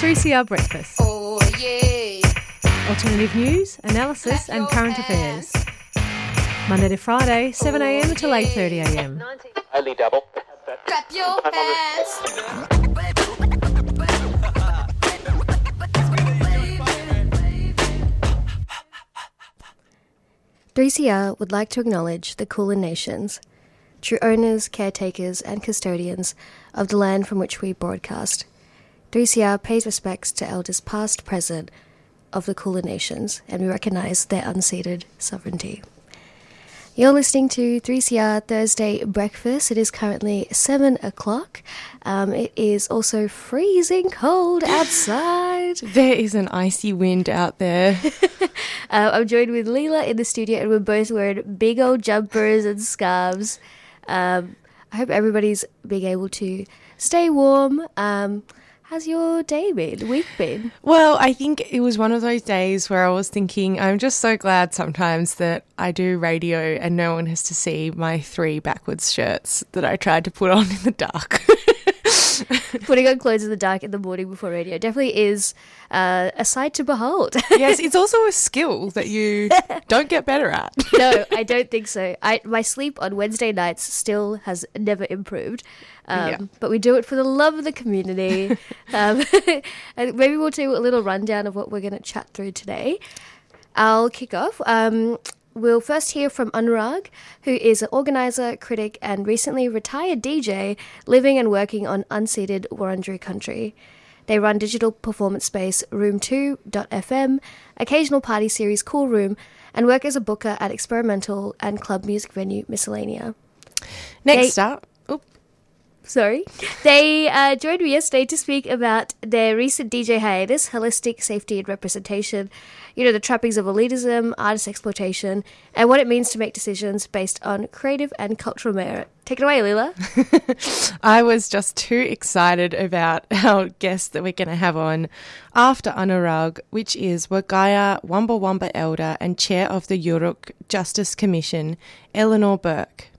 3CR Breakfast. Oh yeah. Alternative news, analysis, and current affairs. Monday to Friday, 7am till 8.30am. Only double. Clap your hands. 3CR would like to acknowledge the Kulin Nations, true owners, caretakers, and custodians of the land from which we broadcast. 3CR pays respects to elders past, present of the Kulin Nations, and we recognise their unceded sovereignty. You're listening to 3CR Thursday Breakfast. It is currently 7 o'clock. Um, it is also freezing cold outside. There is an icy wind out there. Uh, I'm joined with Leela in the studio, and we're both wearing big old jumpers and scarves. Um, I hope everybody's being able to stay warm. Um, how's your day been? Week been? well, I think it was one of those days where I was thinking, I'm just so glad sometimes that I do radio and no one has to see my three backwards shirts that I tried to put on in the dark. Putting on clothes in the dark in the morning before radio definitely is uh, a sight to behold. yes, it's also a skill that you don't get better at. no, I don't think so. I my sleep on Wednesday nights still has never improved. Um, Yeah. But we do it for the love of the community. um, and maybe we'll do a little rundown of what we're going to chat through today. I'll kick off. Um, we'll first hear from Anuraag, who is an organizer, critic, and recently retired DJ living and working on unceded Wurundjeri country. They run digital performance space Room2.fm, occasional party series Cool Room, and work as a booker at experimental and club music venue Miscellania. Next They- up, Sorry. They uh, joined me yesterday to speak about their recent DJ hiatus, holistic safety and representation, you know, the trappings of elitism, artist exploitation, and what it means to make decisions based on creative and cultural merit. Take it away, Lila. I was just too excited about our guest that we're going to have on after Anuraag, which is Wergaia Wamba Wamba Elder and Chair of the Yoorrook Justice Commission, Eleanor Bourke.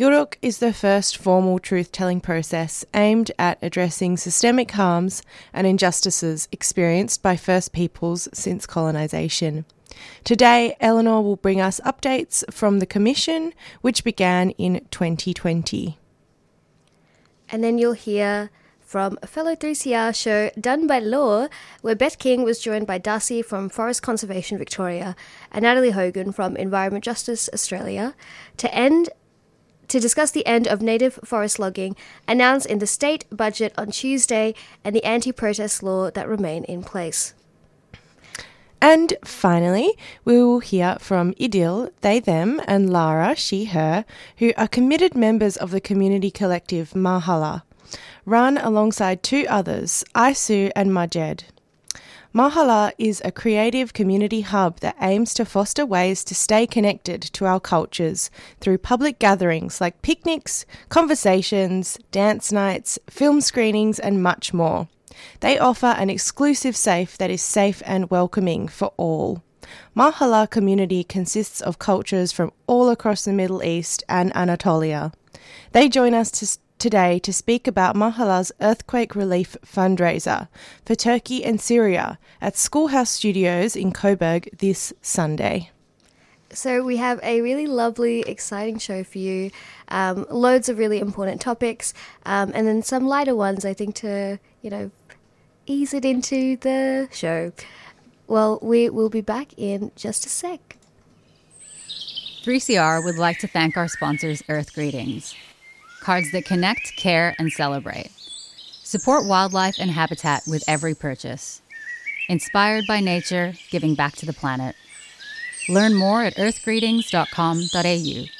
Yoorrook is the first formal truth telling process aimed at addressing systemic harms and injustices experienced by First Peoples since colonisation. Today, Eleanor will bring us updates from the Commission, which began in 2020. And then you'll hear from a fellow 3CR show Done by Law, where Beth King was joined by Darcy from Forest Conservation Victoria and Natalie Hogan from Environment Justice Australia to end to discuss the end of native forest logging announced in the state budget on Tuesday and the anti-protest law that remain in place. And finally, we will hear from Idil, they, them, and Lara, she, her, who are committed members of the community collective Mahalla, run alongside two others, Isu and Majed. Mahalla is a creative community hub that aims to foster ways to stay connected to our cultures through public gatherings like picnics, conversations, dance nights, film screenings, and much more. They offer an exclusive safe that is safe and welcoming for all. Mahalla community consists of cultures from all across the Middle East and Anatolia. They join us to, today to speak about Mahalla's earthquake relief fundraiser for Turkey and Syria at Schoolhouse Studios in Coburg this Sunday. So we have a really lovely, exciting show for you. Um, loads of really important topics, um, and then some lighter ones. I think to you know ease it into the show. Well, we will be back in just a sec. 3CR would like to thank our sponsors, Earth Greetings. Cards that connect, care, and celebrate. Support wildlife and habitat with every purchase. Inspired by nature, giving back to the planet. Learn more at earthgreetings.com.au.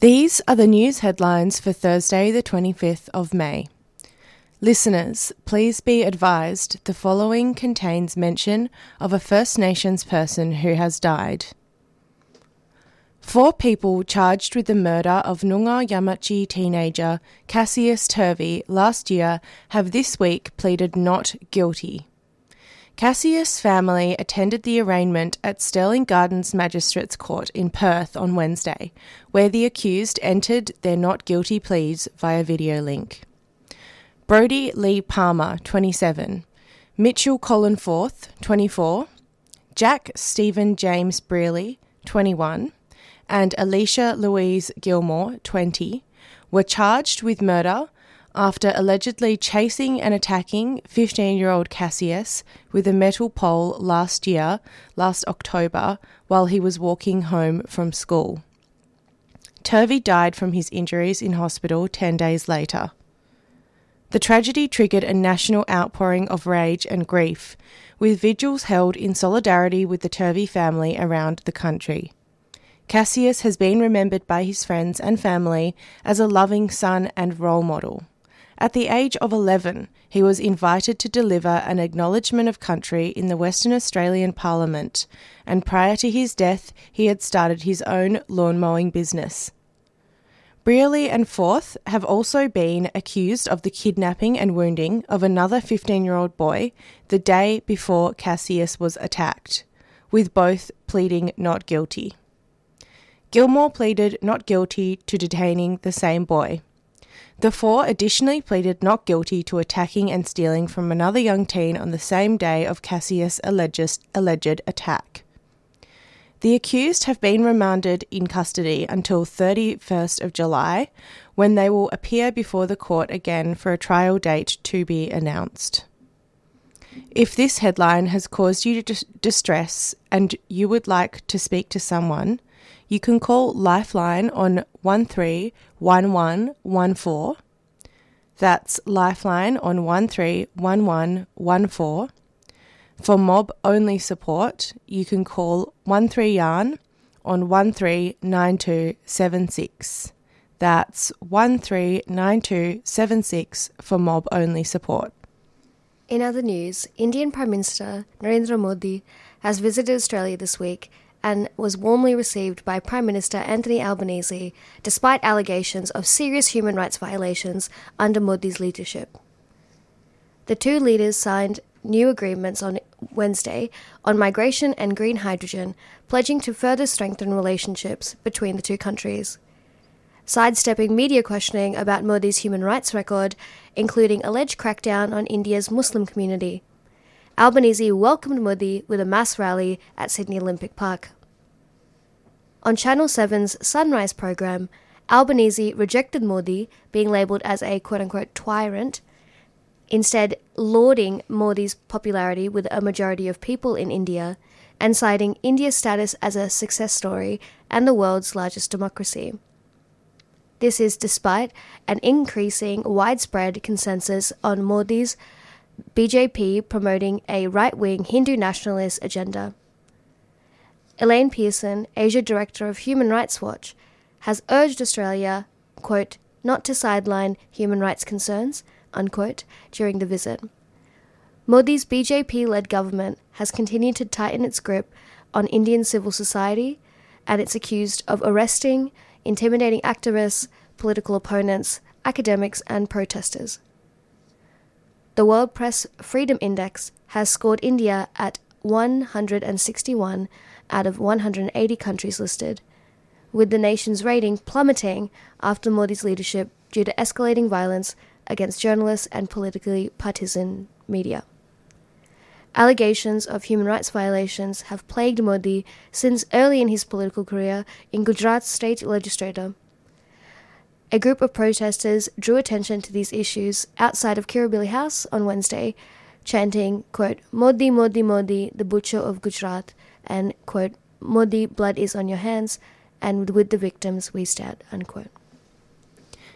These are the news headlines for Thursday, the 25th of May. Listeners, please be advised the following contains mention of a First Nations person who has died. Four people charged with the murder of Noongar Yamatji teenager Cassius Turvey last year have this week pleaded not guilty. Cassius' family attended the arraignment at Stirling Gardens Magistrates Court in Perth on Wednesday, where the accused entered their not guilty pleas via video link. Brody Lee Palmer, 27, Mitchell Colin Forth, 24, Jack Stephen James Brearley, 21, and Alicia Louise Gilmore, 20, were charged with murder after allegedly chasing and attacking 15 year old Cassius with a metal pole last year, last October, while he was walking home from school. Turvey died from his injuries in hospital 10 days later. The tragedy triggered a national outpouring of rage and grief, with vigils held in solidarity with the Turvey family around the country. Cassius has been remembered by his friends and family as a loving son and role model. At the age of 11, he was invited to deliver an acknowledgement of country in the Western Australian Parliament, and prior to his death, he had started his own lawn mowing business. Brearley and Forth have also been accused of the kidnapping and wounding of another 15 year old boy the day before Cassius was attacked, with both pleading not guilty. Gilmore pleaded not guilty to detaining the same boy. The four additionally pleaded not guilty to attacking and stealing from another young teen on the same day of Cassius' alleged, alleged attack. The accused have been remanded in custody until 31st of July, when they will appear before the court again for a trial date to be announced. If this headline has caused you dis- distress and you would like to speak to someone, you can call Lifeline on 131114. That's Lifeline on 131114. For mob only support, you can call 13 Yarn on 139276. That's 139276 for mob only support. In other news, Indian Prime Minister Narendra Modi has visited Australia this week and was warmly received by Prime Minister Anthony Albanese despite allegations of serious human rights violations under Modi's leadership. The two leaders signed new agreements on Wednesday on migration and green hydrogen, pledging to further strengthen relationships between the two countries. Sidestepping media questioning about Modi's human rights record, including alleged crackdown on India's Muslim community. Albanese welcomed Modi with a mass rally at Sydney Olympic Park. On Channel 7's Sunrise program, Albanese rejected Modi being labelled as a quote unquote tyrant, instead, lauding Modi's popularity with a majority of people in India and citing India's status as a success story and the world's largest democracy. This is despite an increasing widespread consensus on Modi's BJP promoting a right wing Hindu nationalist agenda. Elaine Pearson, Asia Director of Human Rights Watch, has urged Australia, quote, not to sideline human rights concerns, unquote, during the visit. Modi's BJP led government has continued to tighten its grip on Indian civil society, and it's accused of arresting, intimidating activists, political opponents, academics, and protesters. The World Press Freedom Index has scored India at 161 out of 180 countries listed, with the nation's rating plummeting after Modi's leadership due to escalating violence against journalists and politically partisan media. Allegations of human rights violations have plagued Modi since early in his political career in Gujarat state legislature. A group of protesters drew attention to these issues outside of Kirribilli House on Wednesday, chanting, quote, Modi, Modi, Modi, the butcher of Gujarat, and, quote, Modi, blood is on your hands, and with the victims we stand, unquote.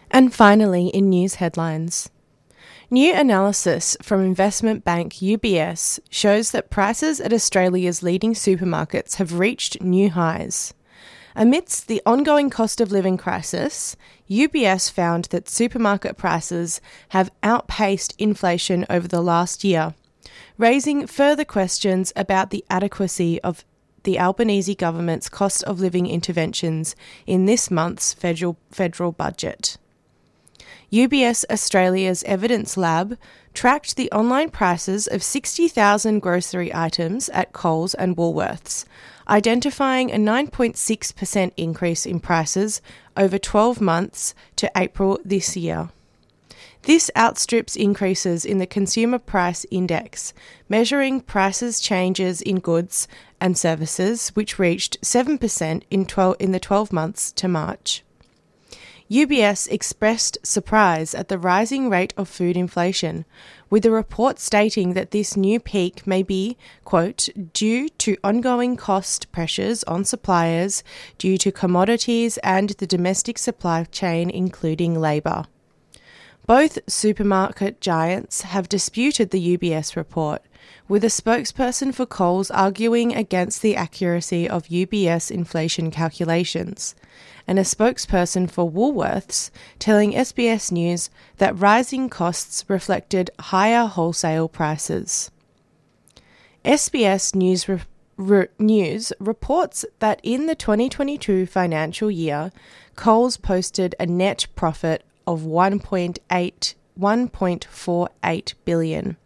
And finally, in news headlines. New analysis from investment bank UBS shows that prices at Australia's leading supermarkets have reached new highs. Amidst the ongoing cost of living crisis, UBS found that supermarket prices have outpaced inflation over the last year, raising further questions about the adequacy of the Albanese government's cost of living interventions in this month's federal, federal budget. UBS Australia's Evidence Lab tracked the online prices of 60,000 grocery items at Coles and Woolworths, identifying a 9.6% increase in prices over 12 months to April this year. This outstrips increases in the Consumer Price Index, measuring prices changes in goods and services, which reached 7% in, 12, in the 12 months to March. UBS expressed surprise at the rising rate of food inflation, with a report stating that this new peak may be, quote, due to ongoing cost pressures on suppliers due to commodities and the domestic supply chain, including labour. Both supermarket giants have disputed the UBS report, with a spokesperson for Coles arguing against the accuracy of UBS inflation calculations, and a spokesperson for Woolworths telling SBS News that rising costs reflected higher wholesale prices. SBS News re- re- News reports that in the 2022 financial year, Coles posted a net profit of 1.8 1.48 billion,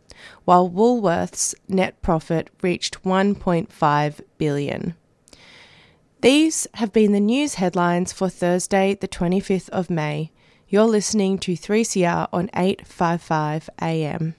while Woolworths' net profit reached 1.5 billion. These have been the news headlines for Thursday, the 25th of May. You're listening to 3CR on 855 AM.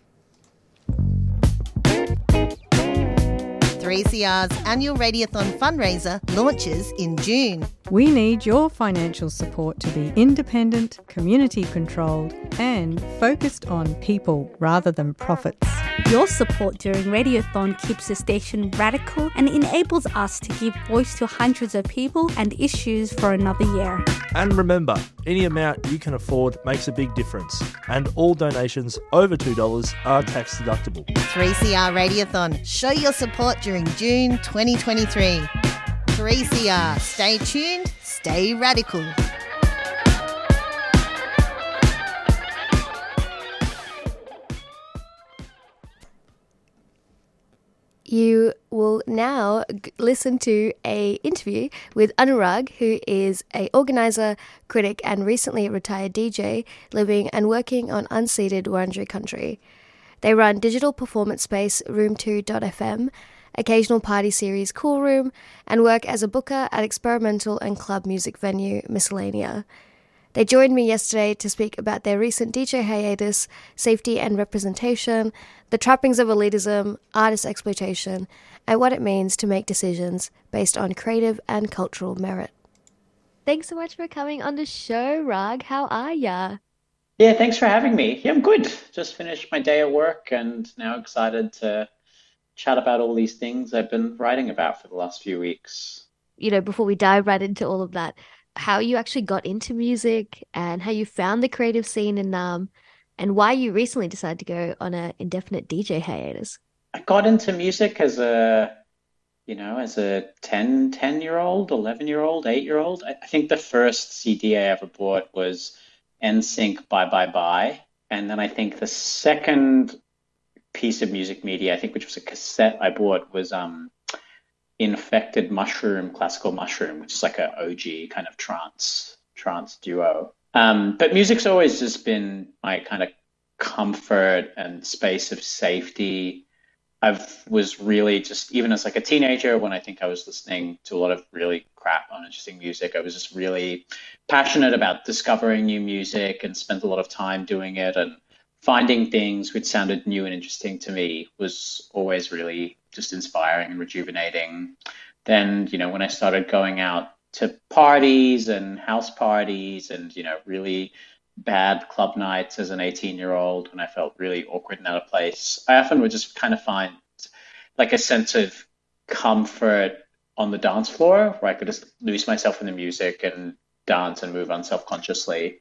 3CR's annual Radiothon fundraiser launches in June. We need your financial support to be independent, community controlled, and focused on people rather than profits. Your support during Radiothon keeps the station radical and enables us to give voice to hundreds of people and issues for another year. And remember, any amount you can afford makes a big difference, and all donations over $2 are tax deductible. 3CR Radiothon. Show your support during June 2023. 3CR. Stay tuned, stay radical. You will now g- listen to a interview with Anuraag, who is a organizer, critic, and recently retired DJ living and working on unceded Wurundjeri country. They run digital performance space Room2.fm, occasional party series Cool Room, and work as a booker at experimental and club music venue Miscellania. They joined me yesterday to speak about their recent DJ hiatus, safety and representation, the trappings of elitism, artist exploitation, and what it means to make decisions based on creative and cultural merit. Thanks so much for coming on the show, Raag. How are ya? Yeah, thanks for having me. Yeah, I'm good. Just finished my day at work and now excited to chat about all these things I've been writing about for the last few weeks. You know, before we dive right into all of that, how you actually got into music and how you found the creative scene and um and why you recently decided to go on an indefinite DJ hiatus. I got into music as a, you know, as a 10, 10 year old, 11 year old, 8 year old. I, I think the first CD I ever bought was NSYNC Bye Bye Bye. And then I think the second piece of music media, I think, which was a cassette I bought, was um, Infected Mushroom, Classical Mushroom, which is like a OG kind of trance trance duo. Um, but music's always just been my kind of comfort and space of safety. I was really just even as like a teenager when I think I was listening to a lot of really crap, uninteresting music. I was just really passionate about discovering new music and spent a lot of time doing it and finding things which sounded new and interesting to me was always really just inspiring and rejuvenating. Then, you know, when I started going out to parties and house parties and, you know, really bad club nights as an 18 year old when I felt really awkward and out of place, I often would just kind of find like a sense of comfort on the dance floor where I could just lose myself in the music and dance and move unself consciously.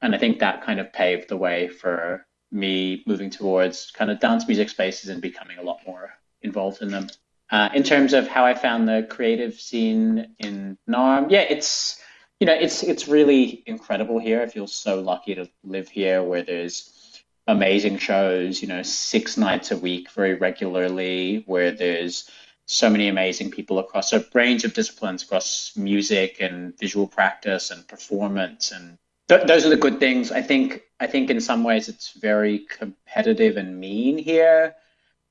And I think that kind of paved the way for me moving towards kind of dance music spaces and becoming a lot more involved in them. Uh, in terms of how I found the creative scene in Naarm, yeah, it's you know it's it's really incredible here. I feel so lucky to live here, where there's amazing shows, you know, six nights a week very regularly, where there's so many amazing people across a range of disciplines, across music and visual practice and performance, and th- those are the good things. I think I think in some ways it's very competitive and mean here.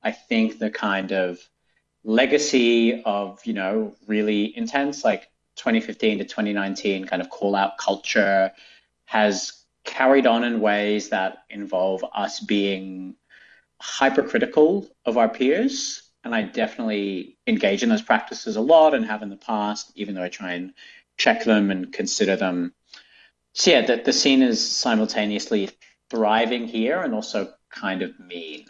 I think the kind of legacy of you know really intense like 2015 to 2019 kind of call out culture has carried on in ways that involve us being hypercritical of our peers. And I definitely engage in those practices a lot and have in the past, even though I try and check them and consider them. So, yeah, the, the scene is simultaneously thriving here and also kind of mean.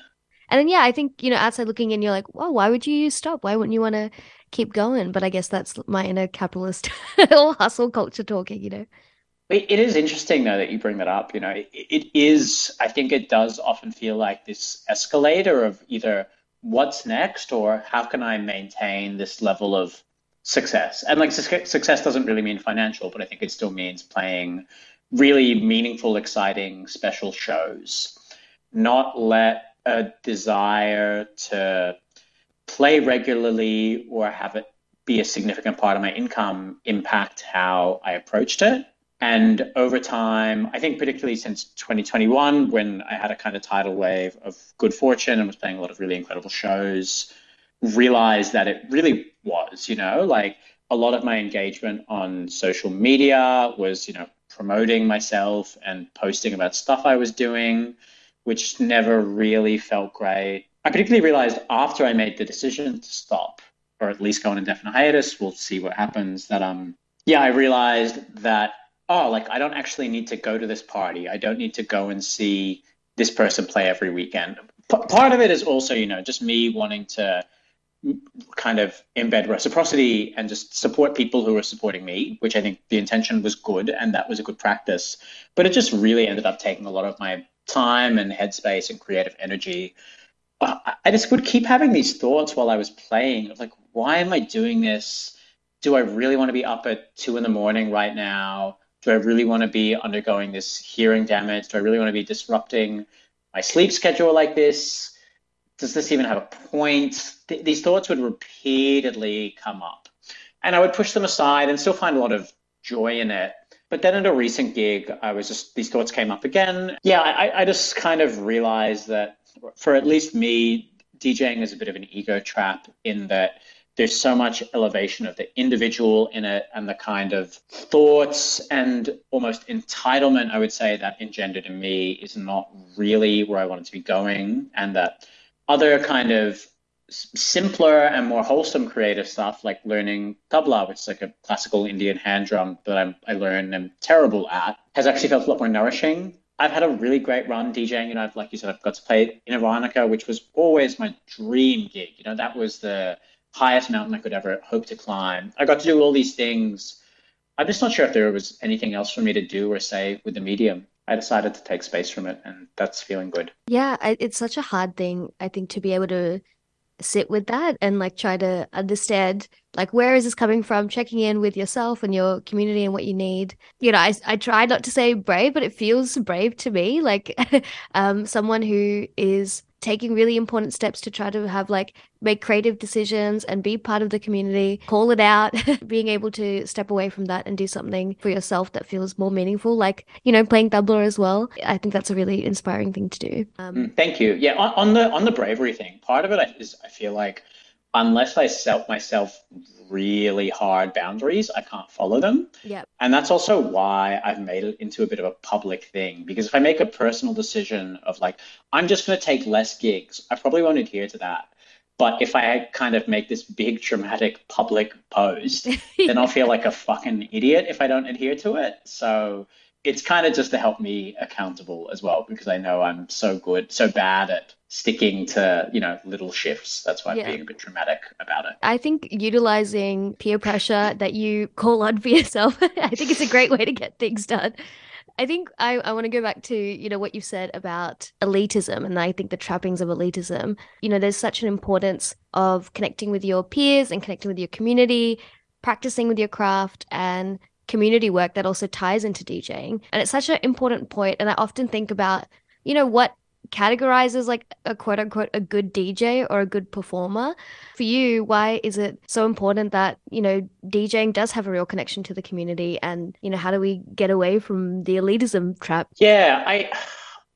And then, yeah, I think, you know, outside looking in, you're like, well, why would you stop? Why wouldn't you want to keep going? But I guess that's my inner capitalist or hustle culture talking, you know? It is interesting, though, that you bring that up. You know, it, it is, I think it does often feel like this escalator of either what's next or how can I maintain this level of success. And like success doesn't really mean financial, but I think it still means playing really meaningful, exciting, special shows. Not let a desire to play regularly or have it be a significant part of my income impact how I approached it. And over time, I think particularly since 2021, when I had a kind of tidal wave of good fortune and was playing a lot of really incredible shows, realized that it really was, you know, like a lot of my engagement on social media was, you know, promoting myself and posting about stuff I was doing, which never really felt great. I particularly realized after I made the decision to stop, or at least go on indefinite hiatus, we'll see what happens, that um yeah, I realized that oh, like I don't actually need to go to this party. I don't need to go and see this person play every weekend. P- part of it is also, you know, just me wanting to kind of embed reciprocity and just support people who are supporting me, which I think the intention was good and that was a good practice. But it just really ended up taking a lot of my time and headspace and creative energy. Uh, I just would keep having these thoughts while I was playing of like, why am I doing this? Do I really want to be up at two in the morning right now? Do I really want to be undergoing this hearing damage? Do I really want to be disrupting my sleep schedule like this? Does this even have a point? Th- these thoughts would repeatedly come up. And I would push them aside and still find a lot of joy in it. But then at a recent gig, I was just, these thoughts came up again. Yeah, I, I just kind of realized that for at least me, DJing is a bit of an ego trap in that there's so much elevation of the individual in it and the kind of thoughts and almost entitlement i would say that engendered in me is not really where i wanted to be going and that other kind of simpler and more wholesome creative stuff like learning tabla which is like a classical indian hand drum that I'm, i learned and am terrible at has actually felt a lot more nourishing I've had a really great run DJing. You know, like you said, I've got to play in Varnika, which was always my dream gig. You know, that was the highest mountain I could ever hope to climb. I got to do all these things. I'm just not sure if there was anything else for me to do or say with the medium. I decided to take space from it, and that's feeling good. Yeah, it's such a hard thing, I think, to be able to sit with that and like try to understand like where is this coming from? Checking in with yourself and your community and what you need. You know i, I try not to say brave but it feels brave to me. Like um someone who is taking really important steps to try to have like make creative decisions and be part of the community, call it out, being able to step away from that and do something for yourself that feels more meaningful, like, you know, playing tabla as well. I think that's a really inspiring thing to do. Um, Thank you. Yeah, on, on the on the bravery thing, part of it is I feel like unless I set myself really hard boundaries, I can't follow them. Yeah. And that's also why I've made it into a bit of a public thing. Because if I make a personal decision of like, I'm just going to take less gigs, I probably won't adhere to that. But if I kind of make this big dramatic public post, then I'll feel like a fucking idiot if I don't adhere to it. So it's kind of just to help me accountable as well, because I know I'm so good, so bad at sticking to you know little shifts that's why i'm yeah. being a bit dramatic about it i think utilizing peer pressure that you call on for yourself i think it's a great way to get things done I think I, I want to go back to, you know, what you said about elitism and I think the trappings of elitism. You know, there's such an importance of connecting with your peers and connecting with your community, practicing with your craft and community work that also ties into DJing. And it's such an important point. And I often think about, you know, what categorizes like a quote unquote a good DJ or a good performer. For you, why is it so important that, you know, DJing does have a real connection to the community and, you know, how do we get away from the elitism trap? Yeah, I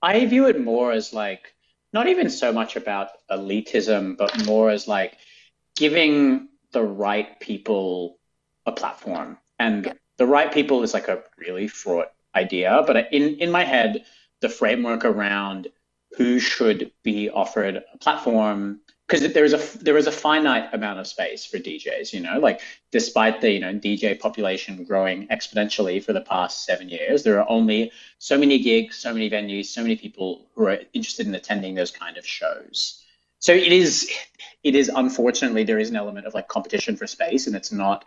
I view it more as like not even so much about elitism, but more as like giving the right people a platform. And the right people is like a really fraught idea, but in in my head, the framework around who should be offered a platform because there is a there is a finite amount of space for DJs. You know, like despite the you know DJ population growing exponentially for the past seven years, there are only so many gigs, so many venues, so many people who are interested in attending those kind of shows. So it is it is unfortunately there is an element of like competition for space, and it's not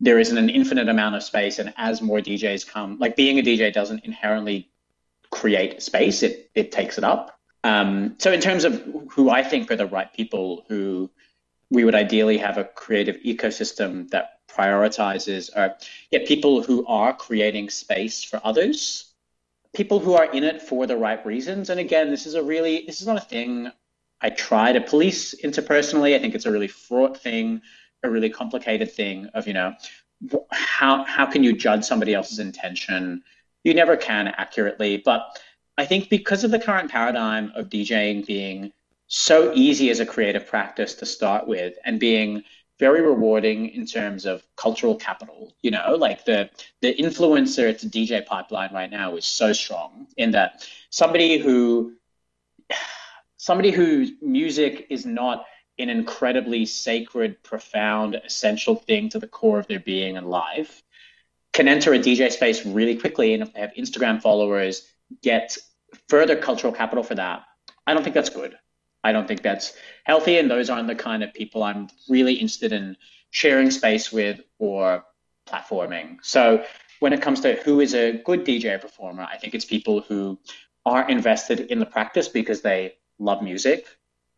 there isn't an infinite amount of space. And as more DJs come, like being a DJ doesn't inherently create space, it, it takes it up. Um, so, in terms of who I think are the right people who we would ideally have a creative ecosystem that prioritizes are yeah, people who are creating space for others, people who are in it for the right reasons. And again, this is a really, this is not a thing I try to police interpersonally. I think it's a really fraught thing, a really complicated thing of, you know, how, how can you judge somebody else's intention? You never can accurately. But I think because of the current paradigm of DJing being so easy as a creative practice to start with and being very rewarding in terms of cultural capital. You know, like the the influencer to DJ pipeline right now is so strong in that somebody who somebody whose music is not an incredibly sacred, profound, essential thing to the core of their being and life can enter a DJ space really quickly and if they have Instagram followers, get further cultural capital for that. I don't think that's good. I don't think that's healthy. And those aren't the kind of people I'm really interested in sharing space with or platforming. So when it comes to who is a good DJ performer, I think it's people who are invested in the practice because they love music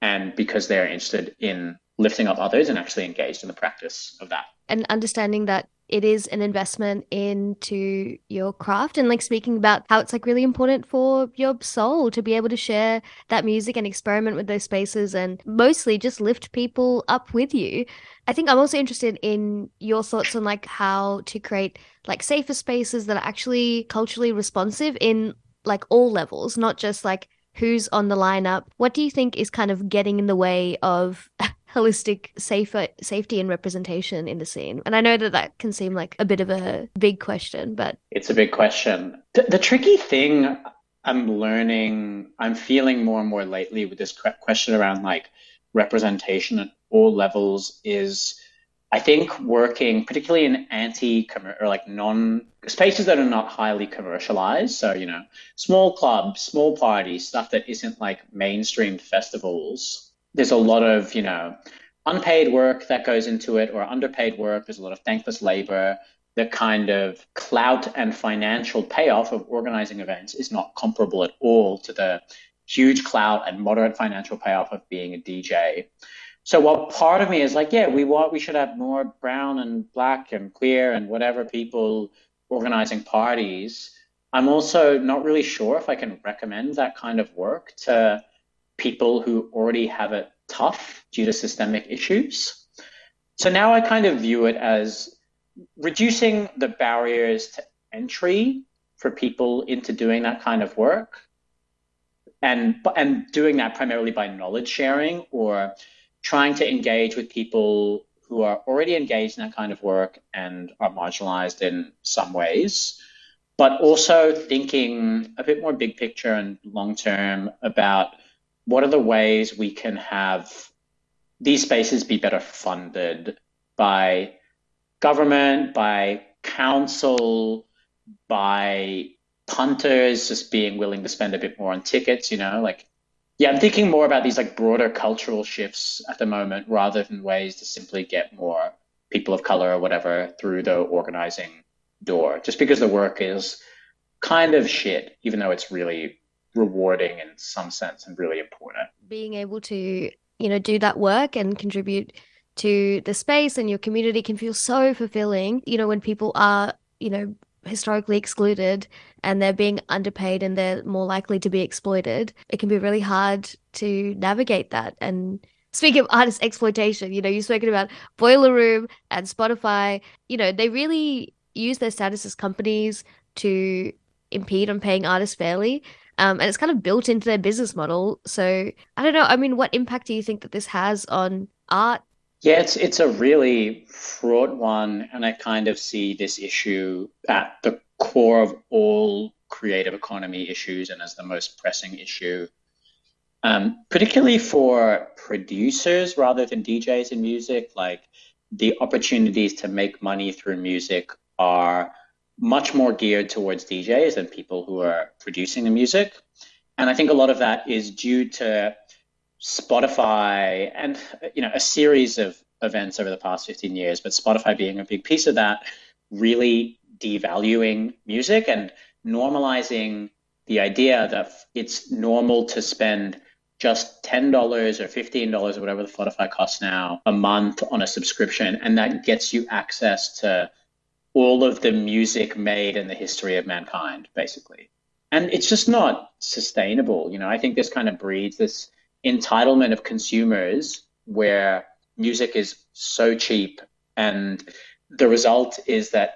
and because they're interested in lifting up others and actually engaged in the practice of that. And understanding that it is an investment into your craft and like speaking about how it's like really important for your soul to be able to share that music and experiment with those spaces and mostly just lift people up with you. I think I'm also interested in your thoughts on like how to create like safer spaces that are actually culturally responsive in like all levels, not just like who's on the lineup. What do you think is kind of getting in the way of holistic safer safety and representation in the scene. And i know that that can seem like a bit of a big question but it's a big question. The, the tricky thing i'm learning i'm feeling more and more lately with this question around like representation at all levels is i think working particularly in anti or like non spaces that are not highly commercialized. So you know small clubs small parties stuff that isn't like mainstream festivals there's a lot of, you know, unpaid work that goes into it or underpaid work. There's a lot of thankless labor. The kind of clout and financial payoff of organizing events is not comparable at all to the huge clout and moderate financial payoff of being a DJ. So while part of me is like, yeah, we want we should have more brown and black and queer and whatever people organizing parties, I'm also not really sure if I can recommend that kind of work to people who already have it tough due to systemic issues. So now I kind of view it as reducing the barriers to entry for people into doing that kind of work and and doing that primarily by knowledge sharing or trying to engage with people who are already engaged in that kind of work and are marginalized in some ways but also thinking a bit more big picture and long term about what are the ways we can have these spaces be better funded by government, by council, by punters just being willing to spend a bit more on tickets, you know, like yeah, I'm thinking more about these like broader cultural shifts at the moment rather than ways to simply get more people of color or whatever through the organizing door. Just because the work is kind of shit, even though it's really rewarding in some sense and really important. Being able to, you know, do that work and contribute to the space and your community can feel so fulfilling, you know, when people are, you know, historically excluded and they're being underpaid and they're more likely to be exploited, it can be really hard to navigate that. And speaking of artist exploitation, you know, you've spoken about Boiler Room and Spotify, you know, they really use their status as companies to impede on paying artists fairly. Um, and it's kind of built into their business model. So I don't know. I mean, what impact do you think that this has on art? Yeah, it's it's a really fraught one, and I kind of see this issue at the core of all creative economy issues, and as the most pressing issue, um, particularly for producers rather than DJs in music. Like the opportunities to make money through music are much more geared towards DJs than people who are producing the music. And I think a lot of that is due to Spotify and you know a series of events over the past 15 years, but Spotify being a big piece of that, really devaluing music and normalizing the idea that it's normal to spend just $10 or $15 or whatever the Spotify costs now a month on a subscription. And that gets you access to all of the music made in the history of mankind, basically. And it's just not sustainable. You know, I think this kind of breeds this entitlement of consumers where music is so cheap and the result is that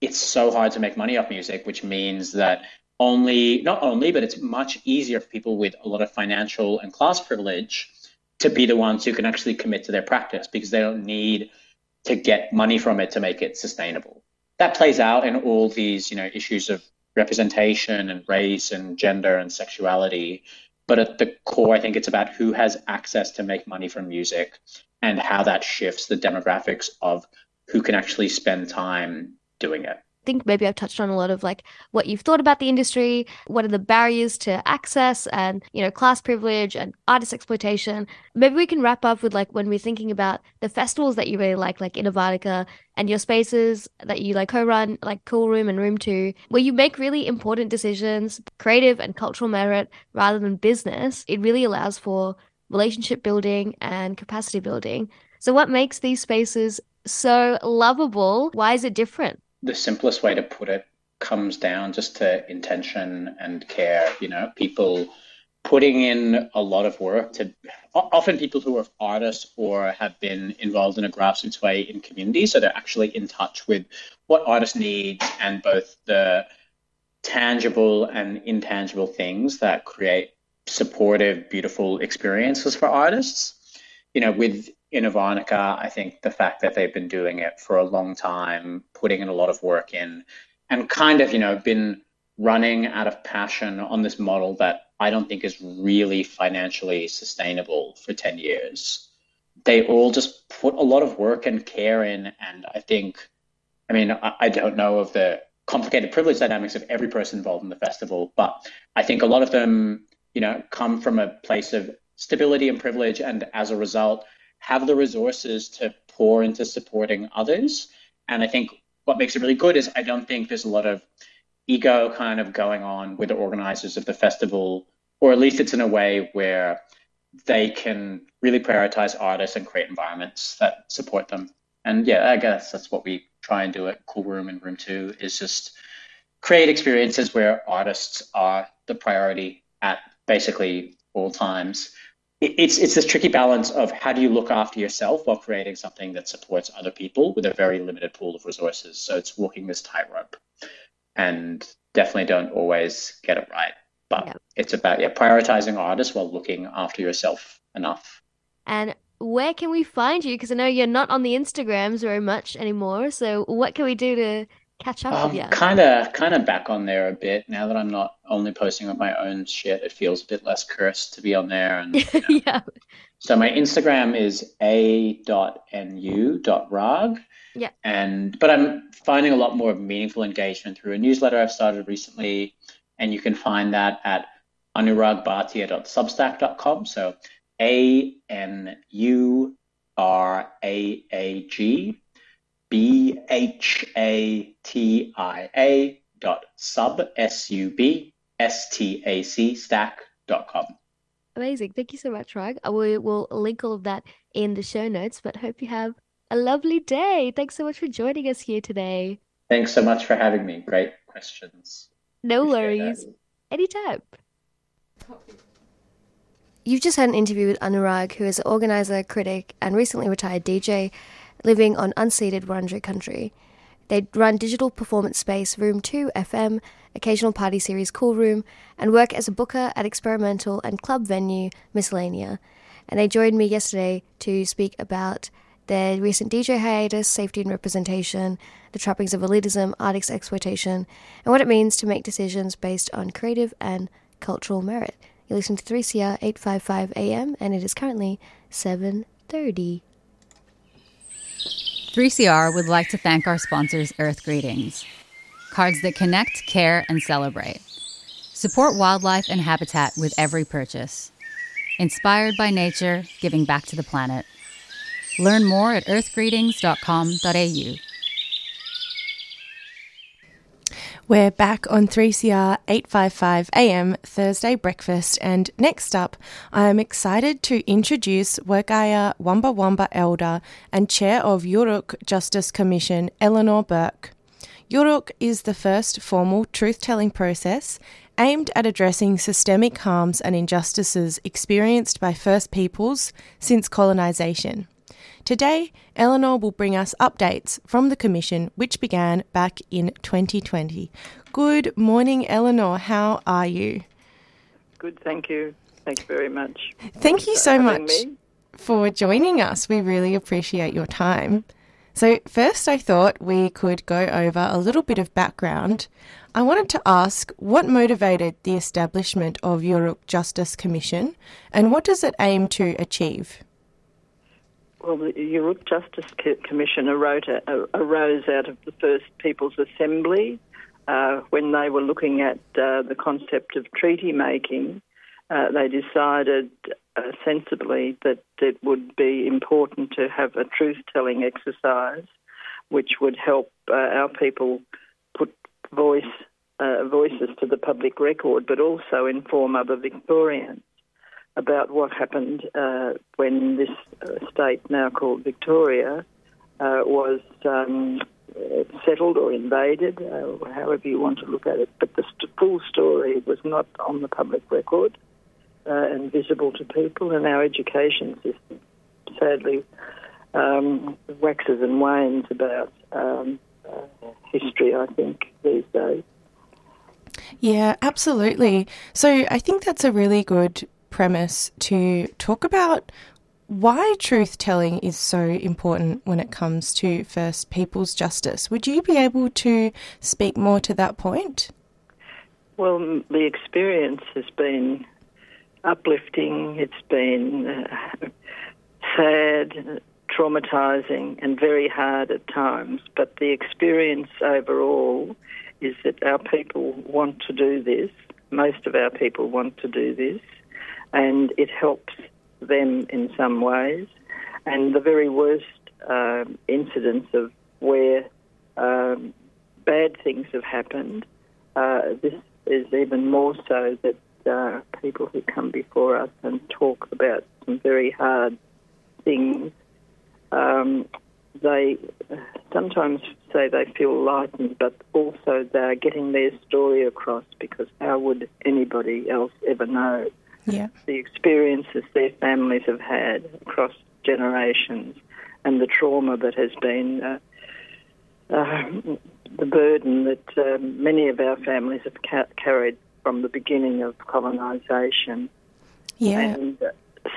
it's so hard to make money off music which means that only not only but it's much easier for people with a lot of financial and class privilege to be the ones who can actually commit to their practice because they don't need to get money from it to make it sustainable. That plays out in all these you know issues of representation and race and gender and sexuality. But at the core, I think it's about who has access to make money from music and how that shifts the demographics of who can actually spend time doing it think maybe I've touched on a lot of like what you've thought about the industry, what are the barriers to access and, you know, class privilege and artist exploitation. Maybe we can wrap up with like when we're thinking about the festivals that you really like, like Inner Varnika and your spaces that you like co-run, like Cool Room and Room 2, where you make really important decisions, creative and cultural merit rather than business. It really allows for relationship building and capacity building. So what makes these spaces so lovable? Why is it different? The simplest way to put it comes down just to intention and care. You know, people putting in a lot of work to often people who are artists or have been involved in a grassroots way in communities, so they're actually in touch with what artists need and both the tangible and intangible things that create supportive, beautiful experiences for artists. You know, with Inner Varnika, I think the fact that they've been doing it for a long time, putting in a lot of work in, and kind of, you know, been running out of passion on this model that I don't think is really financially sustainable for 10 years. They all just put a lot of work and care in. And I think, I mean, I, I don't know of the complicated privilege dynamics of every person involved in the festival, but I think a lot of them, you know, come from a place of stability and privilege. And as a result, have the resources to pour into supporting others. And I think what makes it really good is I don't think there's a lot of ego kind of going on with the organizers of the festival, or at least it's in a way where they can really prioritize artists and create environments that support them. And yeah, I guess that's what we try and do at Cool Room and Room 2 is just create experiences where artists are the priority at basically all times it's it's this tricky balance of how do you look after yourself while creating something that supports other people with a very limited pool of resources. So it's walking this tightrope, and definitely don't always get it right. But yeah. it's about yeah prioritizing artists while looking after yourself enough. And where can we find you? Because I know you're not on the Instagrams very much anymore. So what can we do to catch up um, with? Kind of, kind of back on there a bit now that I'm not only posting up my own shit. It feels a bit less cursed to be on there. And you know. yeah. So my Instagram is a.nu.rag. Yeah. And but I'm finding a lot more meaningful engagement through a newsletter I've started recently, and you can find that at anuraagbhatia.substack.com. So A N U R A A G B H A T I A www.sub, S-U-B, S-T-A-C, stack.com. Amazing. Thank you so much, Raag. Uh, we will will link all of that in the show notes, but hope you have a lovely day. Thanks so much for joining us here today. Thanks so much for having me. Great questions. No worries. Anytime. You've just had an interview with Anuraag, who is an organizer, critic, and recently retired DJ living on unceded Wurundjeri country. They run digital performance space Room 2 FM, occasional party series Cool Room, and work as a booker at experimental and club venue Miscellania. And they joined me yesterday to speak about their recent DJ hiatus, safety and representation, the trappings of elitism, artist exploitation, and what it means to make decisions based on creative and cultural merit. You're listening to 3CR 855 AM, and it is currently 7.30. 3CR would like to thank our sponsors, Earth Greetings. Cards that connect, care, and celebrate. Support wildlife and habitat with every purchase. Inspired by nature, giving back to the planet. Learn more at earthgreetings.com.au. We're back on 3CR 855 AM Thursday breakfast, and next up, I am excited to introduce Wergaia Wamba Wamba Elder and Chair of Yoorrook Justice Commission, Eleanor Bourke. Yoorrook is the first formal truth telling process aimed at addressing systemic harms and injustices experienced by First Peoples since colonisation. Today, Eleanor will bring us updates from the Commission, which began back in 2020. Good morning, Eleanor. How are you? Good, thank you. Thank you very much. Thank you so much me. for joining us. We really appreciate your time. So, first, I thought we could go over a little bit of background. I wanted to ask what motivated the establishment of Yoorrook Justice Commission and what does it aim to achieve? Well, the Yoorrook Justice Co- Commission arose, uh, arose out of the First People's Assembly uh, when they were looking at uh, the concept of treaty making. Uh, they decided uh, sensibly that it would be important to have a truth telling exercise which would help uh, our people put voice uh, voices to the public record, but also inform other Victorians about what happened uh, when this uh, state, now called Victoria, uh, was um, settled or invaded, uh, however you want to look at it. But the st- full story was not on the public record uh, and visible to people, and our education system sadly um, waxes and wanes about um, uh, history, I think, these days. Yeah, absolutely. So, I think that's a really good premise to talk about why truth telling is so important when it comes to First People's justice. Would you be able to speak more to that point? Well, the experience has been uplifting, it's been uh, sad, traumatizing, and very hard at times. But the experience overall is that our people want to do this. Most of our people want to do this, and it helps them in some ways. And the very worst um, incidents of where um, bad things have happened, uh, this is even more so that uh, people who come before us and talk about some very hard things, um, they sometimes say they feel lightened, but also they're getting their story across because how would anybody else ever know Yeah. the experiences their families have had across generations and the trauma that has been uh, uh, the burden that um, many of our families have ca- carried from the beginning of colonisation. Yeah. And uh,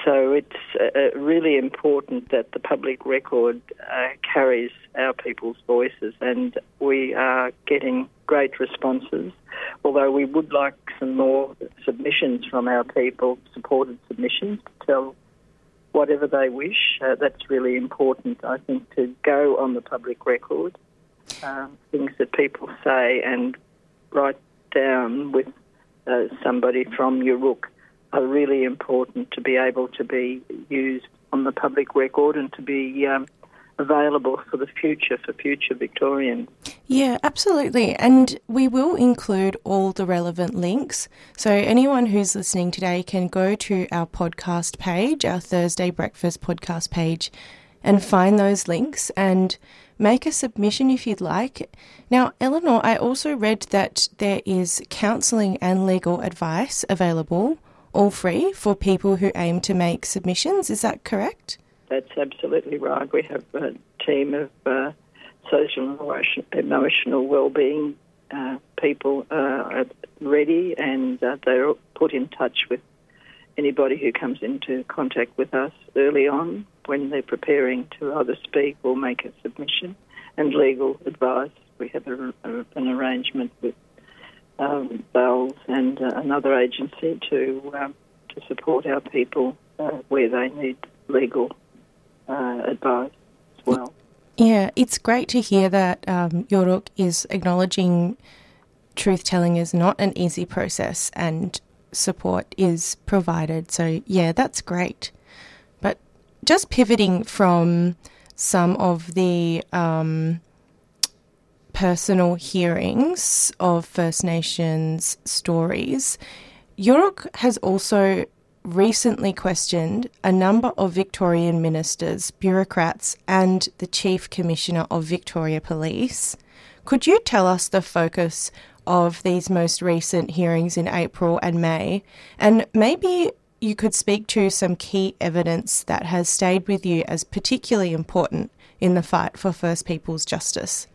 so it's uh, really important that the public record uh, carries our people's voices, and we are getting great responses. Although we would like some more submissions from our people, supported submissions to tell whatever they wish. Uh, that's really important, I think, to go on the public record. Um, things that people say and write down with uh, somebody from Yoorrook are really important to be able to be used on the public record and to be um, available for the future for future Victorians. Yeah, absolutely. And we will include all the relevant links. So anyone who's listening today can go to our podcast page, our Thursday Breakfast podcast page, and find those links and make a submission if you'd like. Now, Eleanor, I also read that there is counselling and legal advice available, all free, for people who aim to make submissions. Is that correct? That's absolutely right. We have a team of uh, social and emotional well-being uh, people uh, ready, and uh, they're put in touch with anybody who comes into contact with us early on when they're preparing to either speak or make a submission, and legal advice. We have a, a, an arrangement with um, VALS and uh, another agency to um, to support our people uh, where they need legal uh, advice as well. Yeah, it's great to hear that um, Yoorrook is acknowledging truth telling is not an easy process and support is provided. So, yeah, that's great. But just pivoting from some of the um, personal hearings of First Nations stories, Yoorrook has also recently questioned a number of Victorian ministers, bureaucrats, and the Chief Commissioner of Victoria Police. Could you tell us the focus of these most recent hearings in April and May? And maybe you could speak to some key evidence that has stayed with you as particularly important in the fight for First Peoples justice.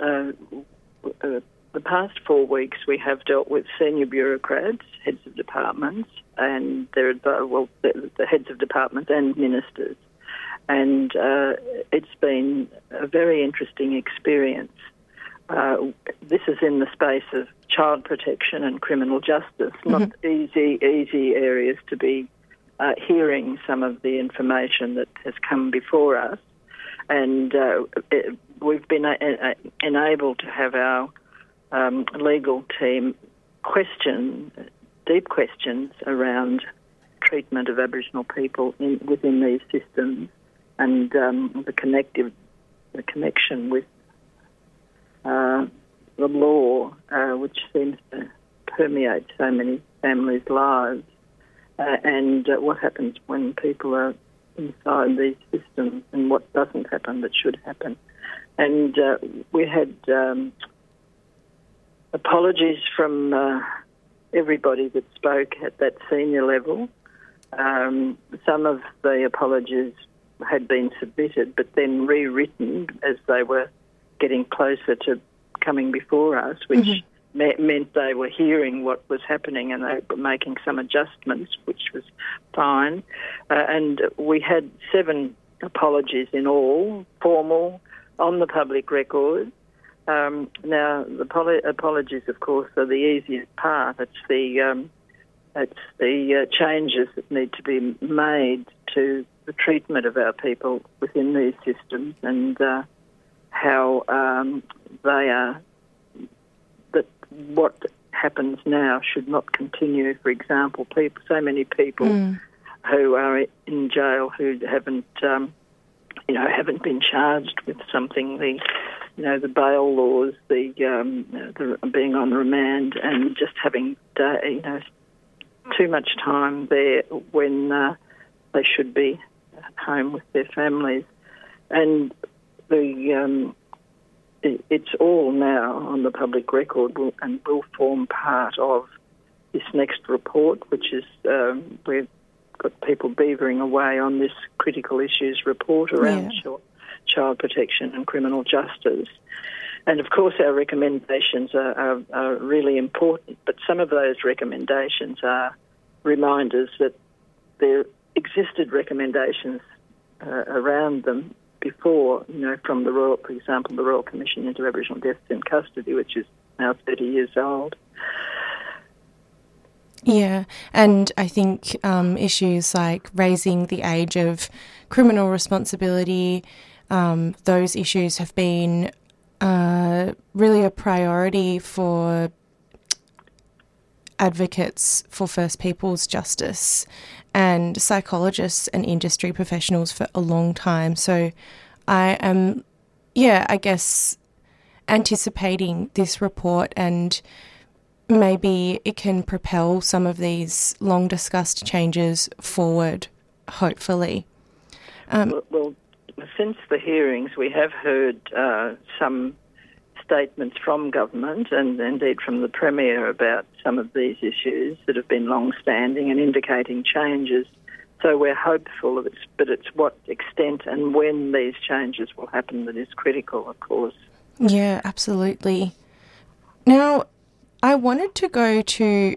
Yes. Uh, uh, the past four weeks, we have dealt with senior bureaucrats, heads of departments, and their well, the, the heads of departments and ministers, and uh, it's been a very interesting experience. Uh, this is in the space of child protection and criminal justice, not easy, easy areas to be uh, hearing some of the information that has come before us, and uh, it, we've been a- a- enabled to have our um, legal team question deep questions around treatment of Aboriginal people in, within these systems and um, the connective the connection with uh, the law, uh, which seems to permeate so many families' lives, uh, and uh, what happens when people are inside these systems and what doesn't happen that should happen. And uh, we had um, apologies from uh, everybody that spoke at that senior level. Um, some of the apologies had been submitted, but then rewritten as they were getting closer to coming before us, which me- meant they were hearing what was happening and they were making some adjustments, which was fine. Uh, and we had seven apologies in all, formal, on the public record. Um, now, the poli- apologies, of course, are the easiest part. It's the um, it's the uh, changes that need to be made to the treatment of our people within these systems and uh, how um, they are. What happens now should not continue. For example, people, so many people Mm. who are in jail who haven't, um, you know, haven't been charged with something. The, you know, the bail laws, the, um, the being on remand, and just having, uh, you know, too much time there when uh, they should be home with their families, and the. Um, it's all now on the public record and will form part of this next report, which is um, we've got people beavering away on this critical issues report around Yeah. child, protection and criminal justice. And of course, our recommendations are, are, are really important, but some of those recommendations are reminders that there existed recommendations uh, around them before, you know, from the Royal, for example, the Royal Commission into Aboriginal Deaths in Custody, which is now 30 years old. Yeah, and I think um, issues like raising the age of criminal responsibility, um, those issues have been uh, really a priority for advocates for First Peoples justice. And psychologists and industry professionals for a long time. So I am, yeah, I guess anticipating this report and maybe it can propel some of these long discussed changes forward, hopefully. Um, well, well, since the hearings, we have heard uh, some statements from government and indeed from the Premier about some of these issues that have been long standing and indicating changes. So we're hopeful of it, but it's what extent and when these changes will happen that is critical, of course. Yeah, absolutely. Now, I wanted to go to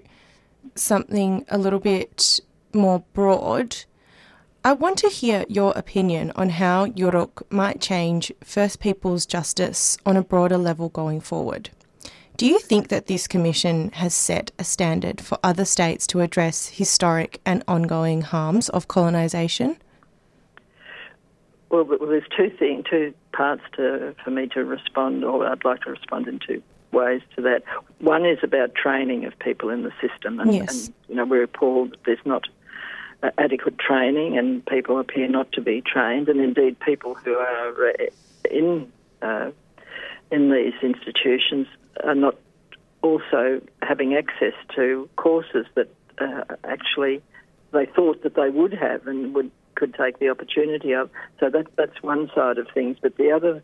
something a little bit more broad. I want to hear your opinion on how Yoorrook might change First Peoples justice on a broader level going forward. Do you think that this commission has set a standard for other states to address historic and ongoing harms of colonisation? Well, there's two things, two parts to for me to respond, or I'd like to respond in two ways to that. One is about training of people in the system, and, Yes. and you know we're appalled that there's not adequate training, and people appear not to be trained, and indeed people who are uh, in uh, in these institutions are not also having access to courses that uh, actually they thought that they would have and would could take the opportunity of. So that that's one side of things. But the other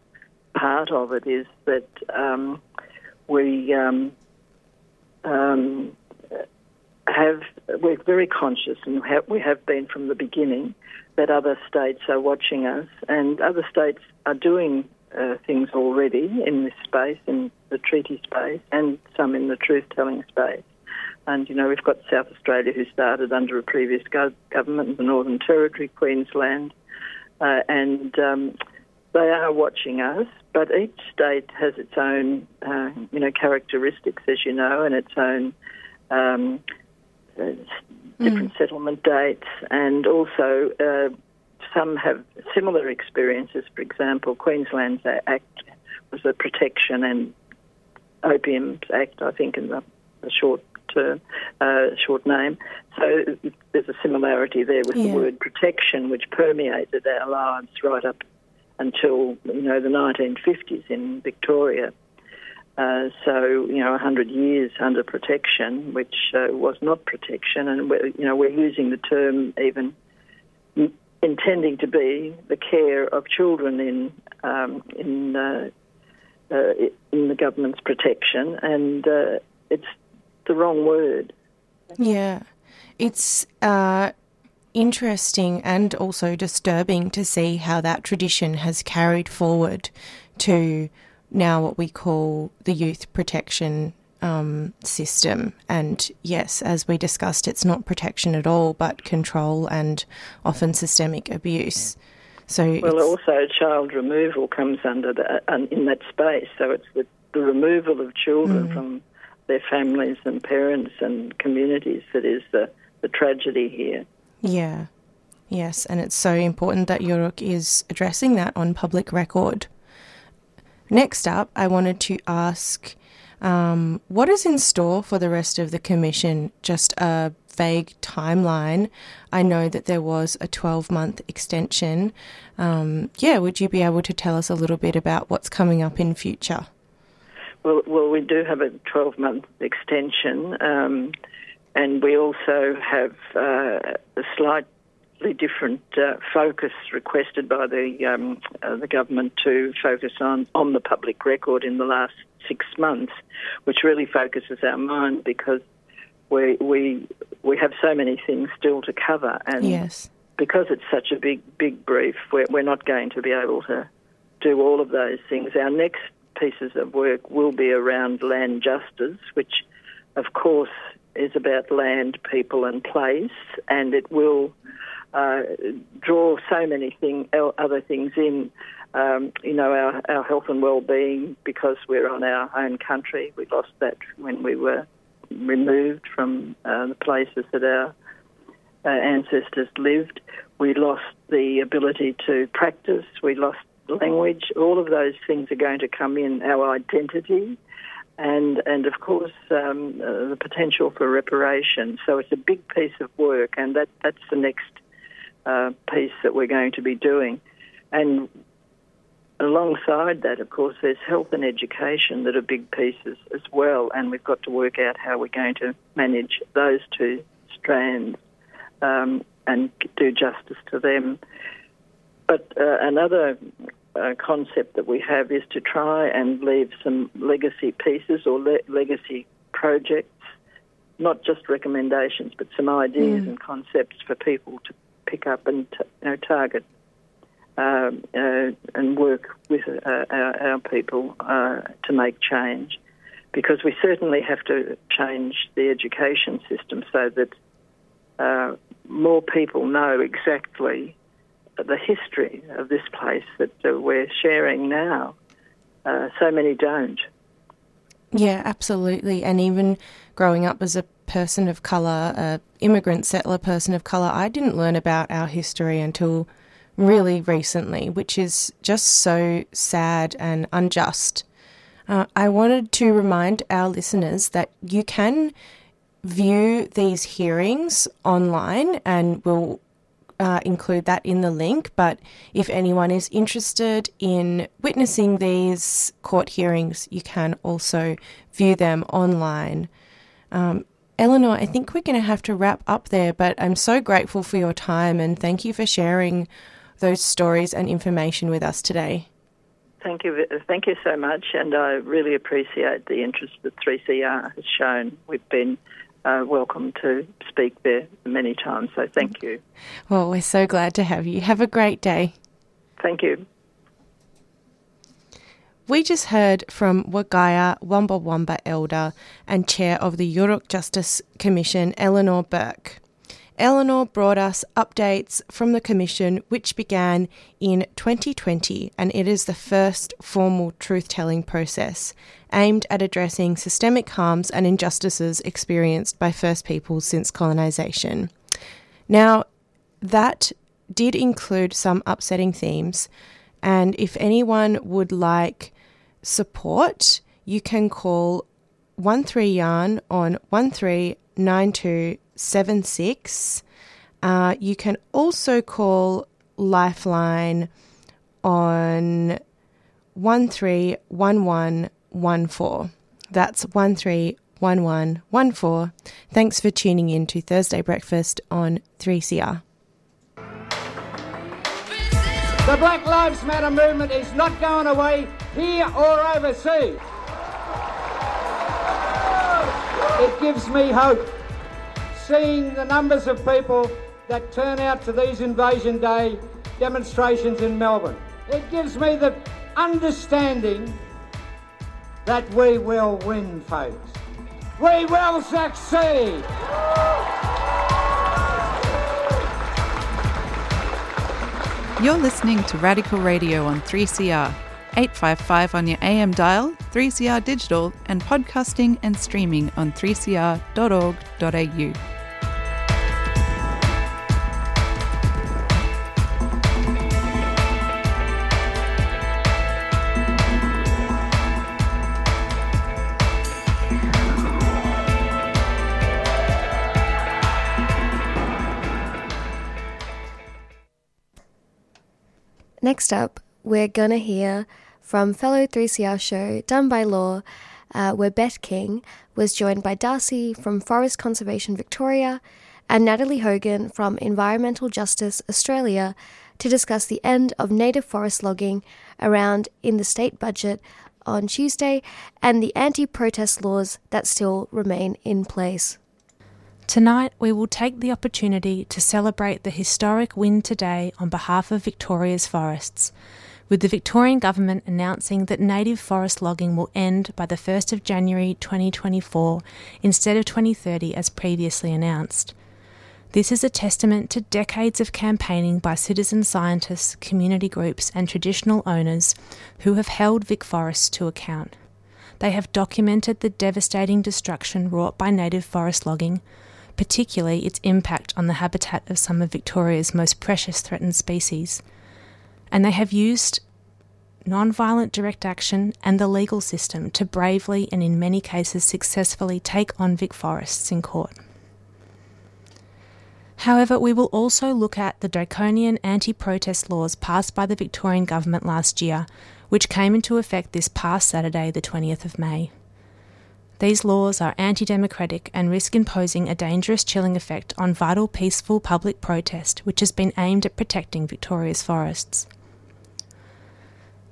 part of it is that um, we um, um, have we're very conscious and have, we have been from the beginning that other states are watching us and other states are doing uh, things already in this space, in the treaty space, and some in the truth-telling space. And you know, we've got South Australia, who started under a previous go- government, the Northern Territory, Queensland, uh, and um, they are watching us. But each state has its own, uh, you know, characteristics, as you know, and its own um, uh, different settlement dates, and also uh, some have similar experiences. For example, Queensland's Act was a protection and opium act, I think, in the, the short term, uh, short name. So there's a similarity there with Yeah. the word protection, which permeated our lives right up until you know the 1950s in Victoria. Uh, so you know, 100 years under protection, which uh, was not protection, and we're, you know we're using the term even intending to be the care of children in um, in uh, uh, in the government's protection, and uh, it's the wrong word. Yeah. It's uh, interesting and also disturbing to see how that tradition has carried forward to now what we call the youth protection um, system. And yes, as we discussed, it's not protection at all, but control and often systemic abuse. So Well, also child removal comes under that uh, in that space. So it's the, the removal of children Mm. from their families and parents and communities that is the, the tragedy here. Yeah. Yes, and it's so important that Yoorrook is addressing that on public record. Next up, I wanted to ask um, what is in store for the rest of the Commission? Just a vague timeline. I know that there was a 12 month extension. Um, yeah, would you be able to tell us a little bit about what's coming up in future? Well, well, we do have a 12 month extension, um, and we also have uh, a slightly different uh, focus requested by the um, uh, the government to focus on on the public record in the last six months, which really focuses our mind because we we we have so many things still to cover, and Yes. because it's such a big, big brief, we're, we're not going to be able to do all of those things. Our next pieces of work will be around land justice, which, of course, is about land, people, and place, and it will uh, draw so many thing, other things in. Um, you know, our, our health and well-being because we're on our own country. We lost that when we were removed from uh, the places that our uh, ancestors lived. We lost the ability to practice. We lost language. All of those things are going to come in. Our identity, and and of course um, uh, the potential for reparation. So it's a big piece of work, and that that's the next uh, piece that we're going to be doing. And alongside that, of course, there's health and education that are big pieces as well, and we've got to work out how we're going to manage those two strands um, and do justice to them. But uh, another uh, concept that we have is to try and leave some legacy pieces or le- legacy projects, not just recommendations, but some ideas Mm. and concepts for people to pick up and you know, target um, uh, and work with uh, our, our people uh, to make change. Because we certainly have to change the education system so that uh, more people know exactly the history of this place that uh, we're sharing now. Uh, so many don't. Yeah, absolutely. And even growing up as a person of colour, a immigrant settler person of colour, I didn't learn about our history until really recently, which is just so sad and unjust. Uh, I wanted to remind our listeners that you can view these hearings online and we'll uh, include that in the link. But if anyone is interested in witnessing these court hearings, you can also view them online. Um, Eleanor, I think we're going to have to wrap up there, but I'm so grateful for your time and thank you for sharing those stories and information with us today. Thank you, thank you so much, and I really appreciate the interest that 3CR has shown. We've been uh, welcome to speak there many times, so thank you. Well, we're so glad to have you. Have a great day. Thank you. We just heard from Wergaia Wamba Wamba Elder and Chair of the Yoorrook Justice Commission, Eleanor Bourke. Eleanor brought us updates from the Commission, which began in 2020, and it is the first formal truth telling process aimed at addressing systemic harms and injustices experienced by First Peoples since colonisation. Now, that did include some upsetting themes, and if anyone would like support, you can call 13 Yarn on 139276. Uh, you can also call Lifeline on 131114. That's 131114. Thanks for tuning in to Thursday Breakfast on 3CR. The Black Lives Matter movement is not going away here or overseas. It gives me hope seeing the numbers of people that turn out to these Invasion Day demonstrations in Melbourne. It gives me the understanding that we will win, folks. We will succeed. You're listening to Radical Radio on 3CR, 855 on your AM dial, 3CR digital, and podcasting and streaming on 3cr.org.au. Next up, we're gonna hear from fellow 3CR show Done by Law, uh, where Beth King was joined by Darcy from Forest Conservation Victoria and Natalie Hogan from Environmental Justice Australia to discuss the end of native forest logging around in the state budget on Tuesday and the anti protest laws that still remain in place. Tonight, we will take the opportunity to celebrate the historic win today on behalf of Victoria's forests, with the Victorian Government announcing that native forest logging will end by the 1st of January 2024 instead of 2030 as previously announced. This is a testament to decades of campaigning by citizen scientists, community groups, and traditional owners who have held Vic Forests to account. They have documented the devastating destruction wrought by native forest logging, particularly its impact on the habitat of some of Victoria's most precious threatened species. And they have used non-violent direct action, and the legal system to bravely and in many cases successfully take on Vic Forests in court. However, we will also look at the draconian anti protest laws passed by the Victorian Government last year, which came into effect this past Saturday, the 20th of May. These laws are anti democratic and risk imposing a dangerous chilling effect on vital peaceful public protest, which has been aimed at protecting Victoria's forests.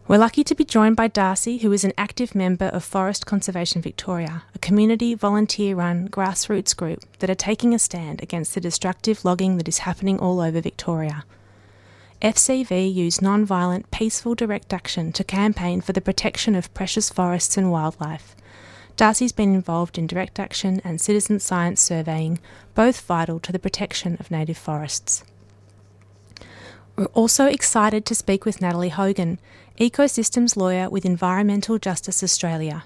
We're lucky to be joined by Darcy, who is an active member of Forest Conservation Victoria, a community volunteer run grassroots group that are taking a stand against the destructive logging that is happening all over Victoria. FCV use non violent, peaceful direct action to campaign for the protection of precious forests and wildlife. Darcy's been involved in direct action and citizen science surveying, both vital to the protection of native forests. We're also excited to speak with Natalie Hogan, Ecosystems Lawyer with Environmental Justice Australia.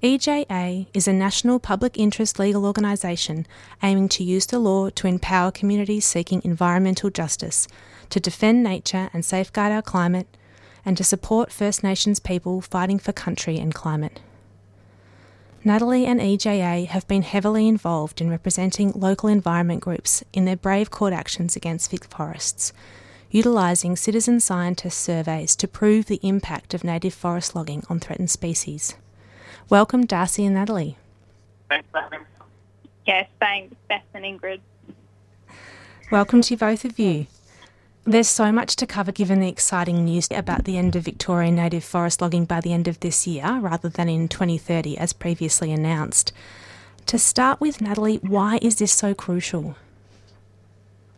EJA is a national public interest legal organisation aiming to use the law to empower communities seeking environmental justice, to defend nature and safeguard our climate, and to support First Nations people fighting for country and climate. Natalie and EJA have been heavily involved in representing local environment groups in their brave court actions against Vic forests, utilising citizen scientist surveys to prove the impact of native forest logging on threatened species. Welcome, Darcy and Natalie. Thanks, Beth. Yes, thanks, Beth and Ingrid. Welcome to both of you. There's so much to cover given the exciting news about the end of Victorian native forest logging by the end of this year rather than in 2030 as previously announced. To start with, Natalie, why is this so crucial?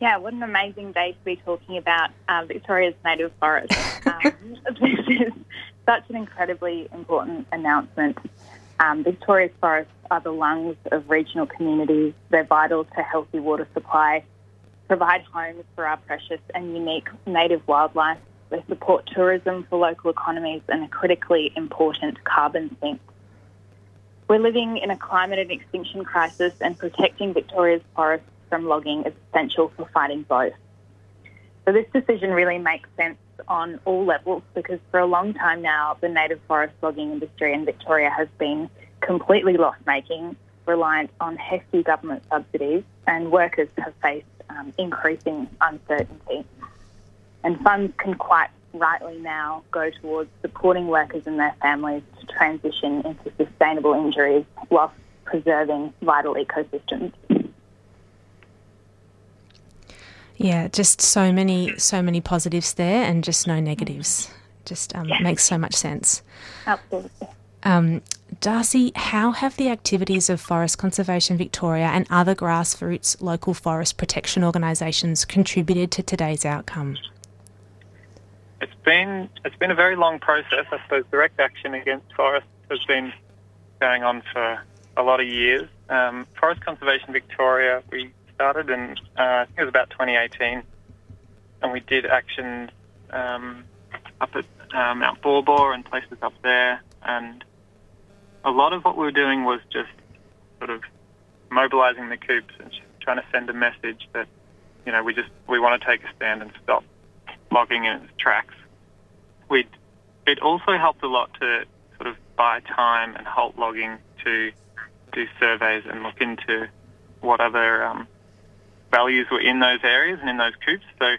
Yeah, what an amazing day to be talking about uh, Victoria's native forest. Um, this is such an incredibly important announcement. Um, Victoria's forests are the lungs of regional communities. They're vital to healthy water supply provide homes for our precious and unique native wildlife. They support tourism for local economies and a critically important carbon sink. We're living in a climate and extinction crisis, and protecting Victoria's forests from logging is essential for fighting both. So, this decision really makes sense on all levels because for a long time now, the native forest logging industry in Victoria has been completely loss making, reliant on hefty government subsidies, and workers have faced um, increasing uncertainty. And funds can quite rightly now go towards supporting workers and their families to transition into sustainable injuries whilst preserving vital ecosystems. Yeah, just so many, so many positives there, and just no negatives. Just um, makes so much sense. Absolutely. Um, Darcy, how have the activities of Forest Conservation Victoria and other grassroots local forest protection organisations contributed to today's outcome? It's been it's been a very long process. I suppose direct action against forests has been going on for a lot of years. Um, Forest Conservation Victoria, we started in uh, I think it was about 2018, and we did actions um, up at uh, Mount Baw and places up there, and a lot of what we were doing was just sort of mobilizing the coupes and trying to send a message that, you know, we just we want to take a stand and stop logging in its tracks. We it also helped a lot to sort of buy time and halt logging to do surveys and look into what other um, values were in those areas and in those coupes. So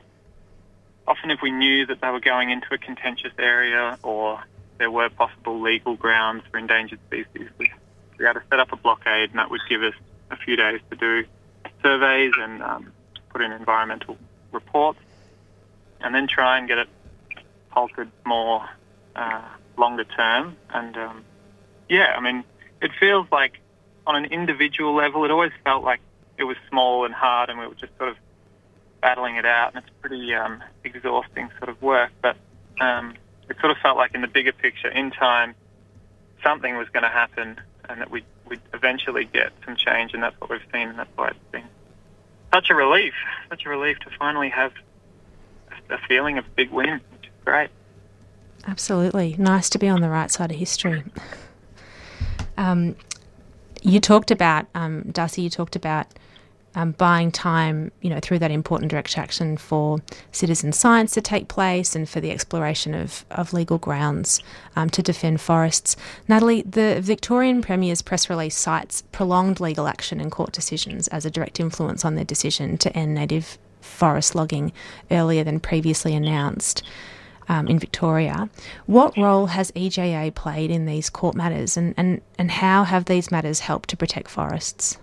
often, if we knew that they were going into a contentious area or there were possible legal grounds for endangered species, we, we had to set up a blockade, and that would give us a few days to do surveys and um, put in environmental reports, and then try and get it halted more uh, longer term. And um, yeah, I mean, it feels like on an individual level, it always felt like it was small and hard, and we were just sort of battling it out, and it's pretty um, exhausting sort of work. But um, it sort of felt like in the bigger picture, in time, something was going to happen, and that we'd, we'd eventually get some change, and that's what we've seen, and that's why it's been such a relief, such a relief to finally have a feeling of big win, which is great. Absolutely. Nice to be on the right side of history. Um, you talked about, um, Darcy, you talked about um, buying time, you know, through that important direct action for citizen science to take place and for the exploration of, of legal grounds um, to defend forests. Natalie, the Victorian Premier's press release cites prolonged legal action and court decisions as a direct influence on their decision to end native forest logging earlier than previously announced. Um, in Victoria. What role has EJA played in these court matters and, and, and how have these matters helped to protect forests?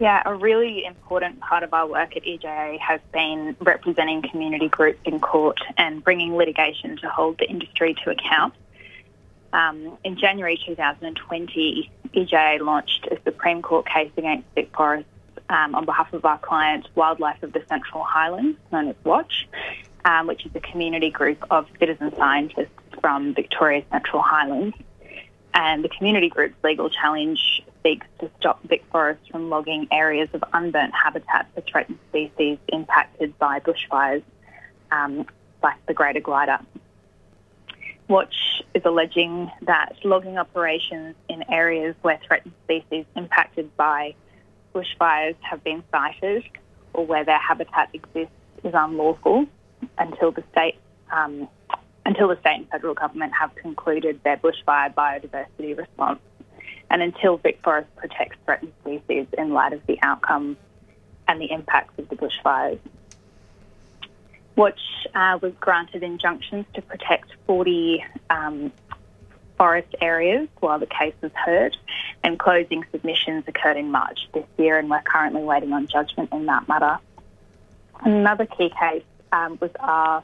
Yeah, a really important part of our work at EJA has been representing community groups in court and bringing litigation to hold the industry to account. Um, in January 2020, EJA launched a Supreme Court case against Vic Forest um, on behalf of our client, Wildlife of the Central Highlands, known as Watch, um, which is a community group of citizen scientists from Victoria's Central Highlands. And the community group's legal challenge seeks to stop Vic Forest from logging areas of unburnt habitat for threatened species impacted by bushfires, um, like the greater glider. Watch is alleging that logging operations in areas where threatened species impacted by bushfires have been sighted or where their habitat exists is unlawful until the state um, until the state and federal government have concluded their bushfire biodiversity response and until Vic Forest protects threatened species in light of the outcome and the impacts of the bushfires. Watch uh, was granted injunctions to protect 40 um, forest areas while the case was heard, and closing submissions occurred in March this year, and we're currently waiting on judgment in that matter. Another key case um, was our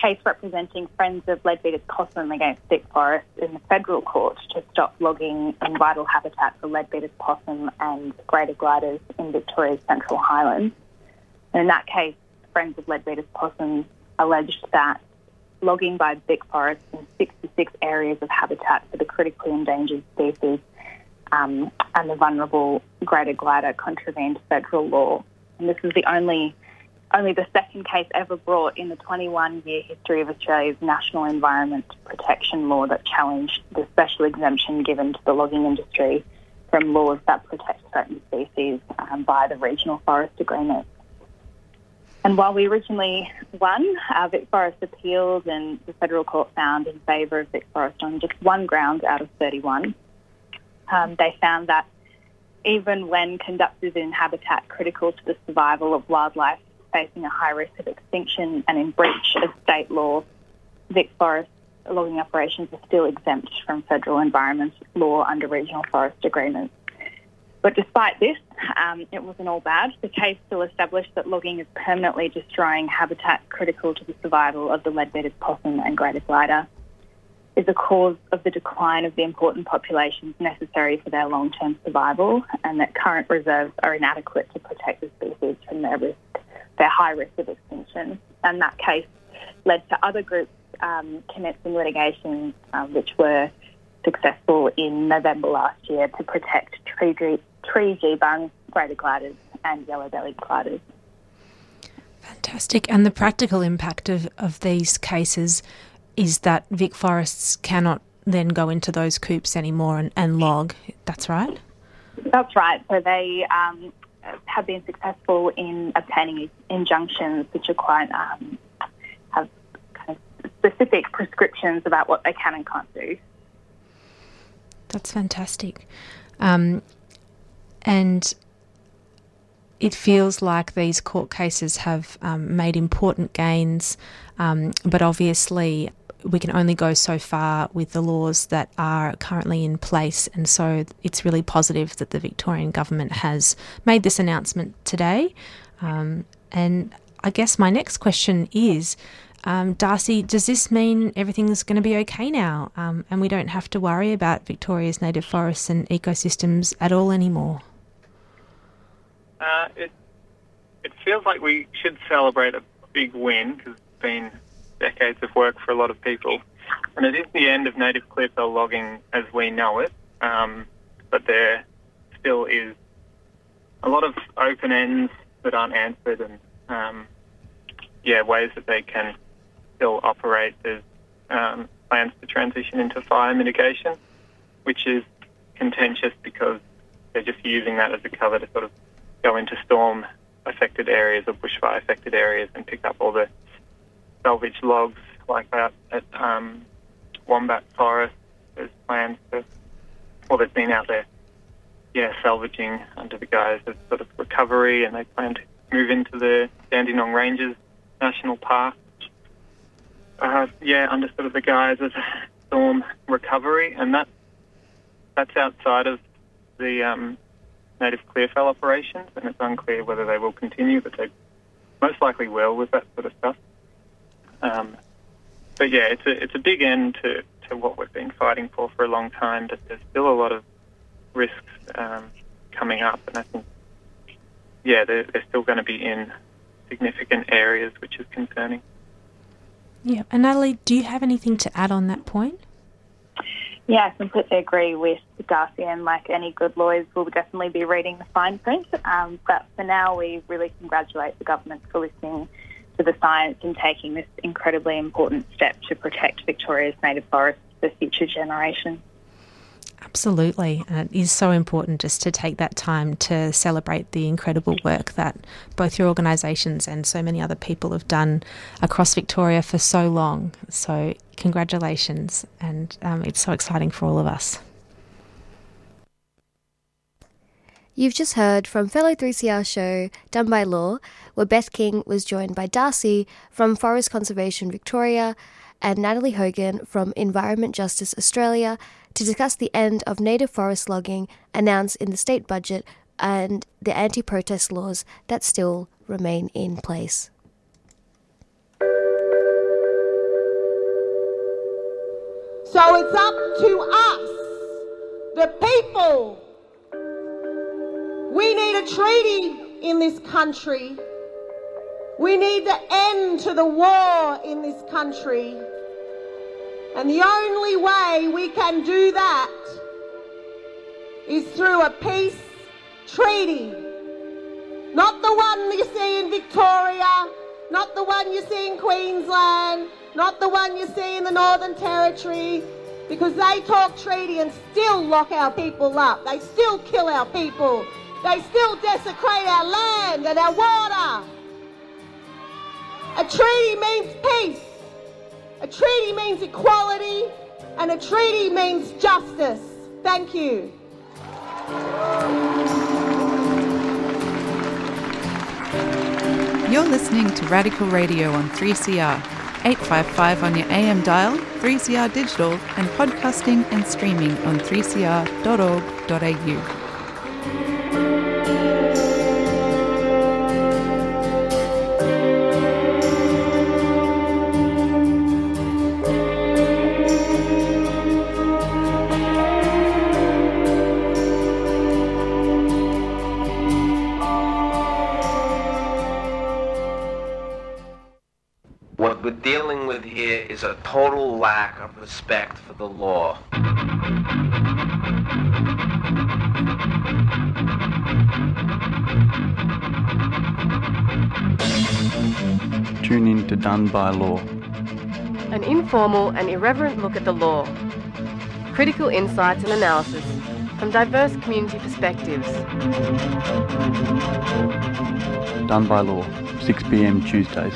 case representing Friends of Leadbeater's Possum against Vic Forest in the federal court to stop logging in vital habitat for Leadbeater's possum and greater gliders in Victoria's Central Highlands. And in that case, Friends of Leadbeater's Possum alleged that logging by Vic Forest in 66 areas of habitat for the critically endangered species um, and the vulnerable greater glider contravened federal law. And this is the only only the second case ever brought in the 21 year history of Australia's National Environment Protection Law that challenged the special exemption given to the logging industry from laws that protect certain species um, by the Regional Forest Agreement. And while we originally won, uh, Vic Forest appealed and the federal court found in favour of Vic Forest on just one ground out of 31. Um, they found that even when conducted in habitat critical to the survival of wildlife facing a high risk of extinction and in breach of state law, Vic Forest logging operations are still exempt from federal environment law under regional forest agreements. But despite this, um, it wasn't all bad. The case still established that logging is permanently destroying habitat critical to the survival of the leadbeater's possum and greater glider, is a cause of the decline of the important populations necessary for their long-term survival, and that current reserves are inadequate to protect the species from their risk, their high risk of extinction. And that case led to other groups um, commencing litigation, um, which were successful in November last year to protect tree, tree geebung, greater gliders, and yellow-bellied gliders. Fantastic. And the practical impact of, of these cases is that Vic Forests cannot then go into those coupes anymore and, and log. That's right? That's right. So they um, have been successful in obtaining injunctions, which are quite um, have kind of specific prescriptions about what they can and can't do. That's fantastic. Um, and it feels like these court cases have um, made important gains, um, but obviously we can only go so far with the laws that are currently in place. And so it's really positive that the Victorian government has made this announcement today. Um, and I guess my next question is. Um, Darcy, does this mean everything's going to be okay now um, and we don't have to worry about Victoria's native forests and ecosystems at all anymore? Uh, it it feels like we should celebrate a big win because it's been decades of work for a lot of people, and it is the end of native clearfell logging as we know it. Um, but there still is a lot of open ends that aren't answered, and um, yeah, ways that they can still operate. There's um, plans to transition into fire mitigation, which is contentious because they're just using that as a cover to sort of go into storm affected areas or bushfire affected areas and pick up all the salvage logs like that at um, Wombat Forest. There's plans to, well, they've been out there, yeah, salvaging under the guise of sort of recovery, and they plan to move into the Dandenong Ranges National Park. Uh, yeah, under sort of the guise of storm recovery, and that that's outside of the um, native clearfell operations, and it's unclear whether they will continue, but they most likely will with that sort of stuff. Um, but yeah, it's a it's a big end to, to what we've been fighting for for a long time, but there's still a lot of risks um, coming up, and I think yeah, they're, they're still going to be in significant areas, which is concerning. Yeah. And Natalie, do you have anything to add on that point? Yeah, I completely agree with Darcy, and like any good lawyers, we'll definitely be reading the fine print. Um, but for now, we really congratulate the government for listening to the science and taking this incredibly important step to protect Victoria's native forests for future generations. Absolutely. And it is so important just to take that time to celebrate the incredible work that both your organisations and so many other people have done across Victoria for so long. So, congratulations. And um, it's so exciting for all of us. You've just heard from fellow 3CR show Done by Law, where Beth King was joined by Darcy from Forest Conservation Victoria and Natalie Hogan from Environment Justice Australia to discuss the end of native forest logging announced in the state budget and the anti protest laws that still remain in place. So it's up to us, the people. We need a treaty in this country. We need the end to the war in this country. And the only way we can do that is through a peace treaty. Not the one you see in Victoria, not the one you see in Queensland, not the one you see in the Northern Territory, because they talk treaty and still lock our people up. They still kill our people. They still desecrate our land and our water. A treaty means peace. A treaty means equality, and a treaty means justice. Thank you. You're listening to Radical Radio on 3CR, 855 on your AM dial, 3CR digital, and podcasting and streaming on 3cr.org.au. total lack of respect for the law. Tune in to Done by Law. An informal and irreverent look at the law. Critical insights and analysis from diverse community perspectives. Done by Law, 6 pm Tuesdays.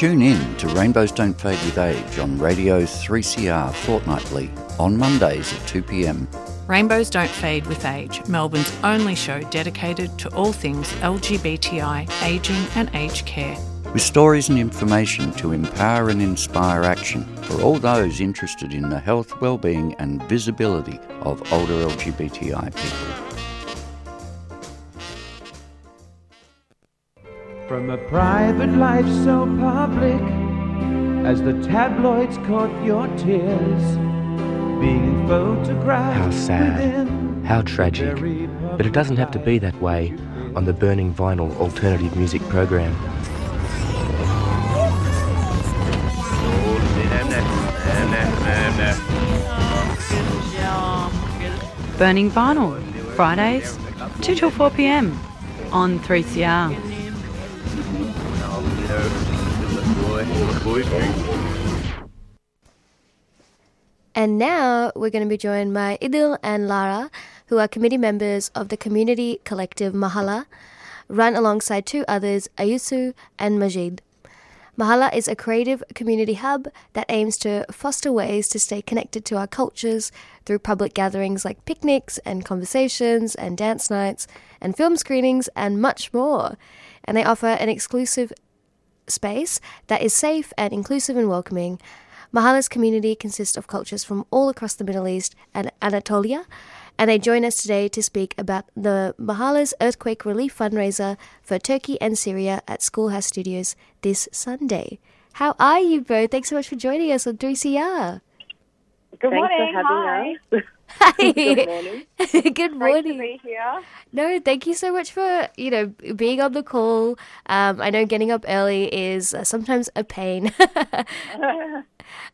Tune in to Rainbows Don't Fade with Age on Radio 3CR fortnightly on Mondays at 2 pm. Rainbows Don't Fade with Age, Melbourne's only show dedicated to all things LGBTI, ageing, and aged care. With stories and information to empower and inspire action for all those interested in the health, well-being and visibility of older LGBTI people. From a private life so public as the tabloids caught your tears, being photographed. How sad, how tragic. But it doesn't have to be that way on the Burning Vinyl alternative music program. Burning Vinyl, Fridays, 2 till 4 pm on 3CR. And now we're going to be joined by Idil and Lara, who are committee members of the community collective Mahalla, run alongside two others, Ayusu and Majid. Mahalla is a creative community hub that aims to foster ways to stay connected to our cultures through public gatherings like picnics and conversations and dance nights and film screenings and much more. And they offer an exclusive space that is safe and inclusive and welcoming. Mahalla's community consists of cultures from all across the Middle East and Anatolia, and they join us today to speak about the Mahalla's earthquake relief fundraiser for Turkey and Syria at Schoolhouse Studios this Sunday. How are you both? Thanks so much for joining us on 3CR. Good Thanks morning. for having Hi. us. Hi. Good morning. Good Great morning. to be here. No, thank you so much for you know being on the call. Um, I know getting up early is uh, sometimes a pain.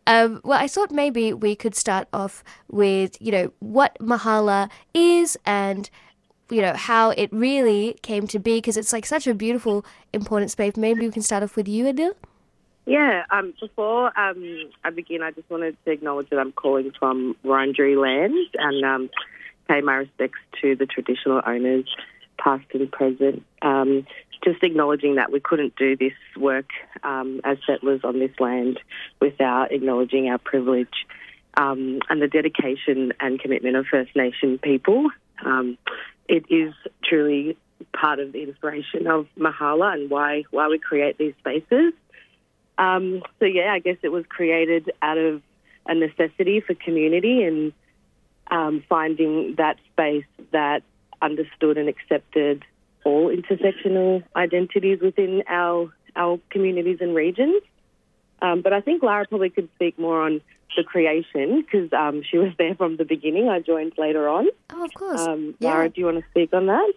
um, well, I thought maybe we could start off with you know what Mahalla is and you know how it really came to be because it's like such a beautiful, important space. Maybe we can start off with you, Idil. Yeah, um, before um, I begin, I just wanted to acknowledge that I'm calling from Wurundjeri land and um, pay my respects to the traditional owners, past and present. Just acknowledging that we couldn't do this work um, as settlers on this land without acknowledging our privilege um, and the dedication and commitment of First Nation people. Um, it is truly part of the inspiration of Mahalla and why why we create these spaces. Um, so yeah, I guess it was created out of a necessity for community and um, finding that space that understood and accepted all intersectional identities within our our communities and regions. Um, but I think Lara probably could speak more on the creation because um, she was there from the beginning. I joined later on. Oh, of course. Um, Yeah. Lara, do you want to speak on that?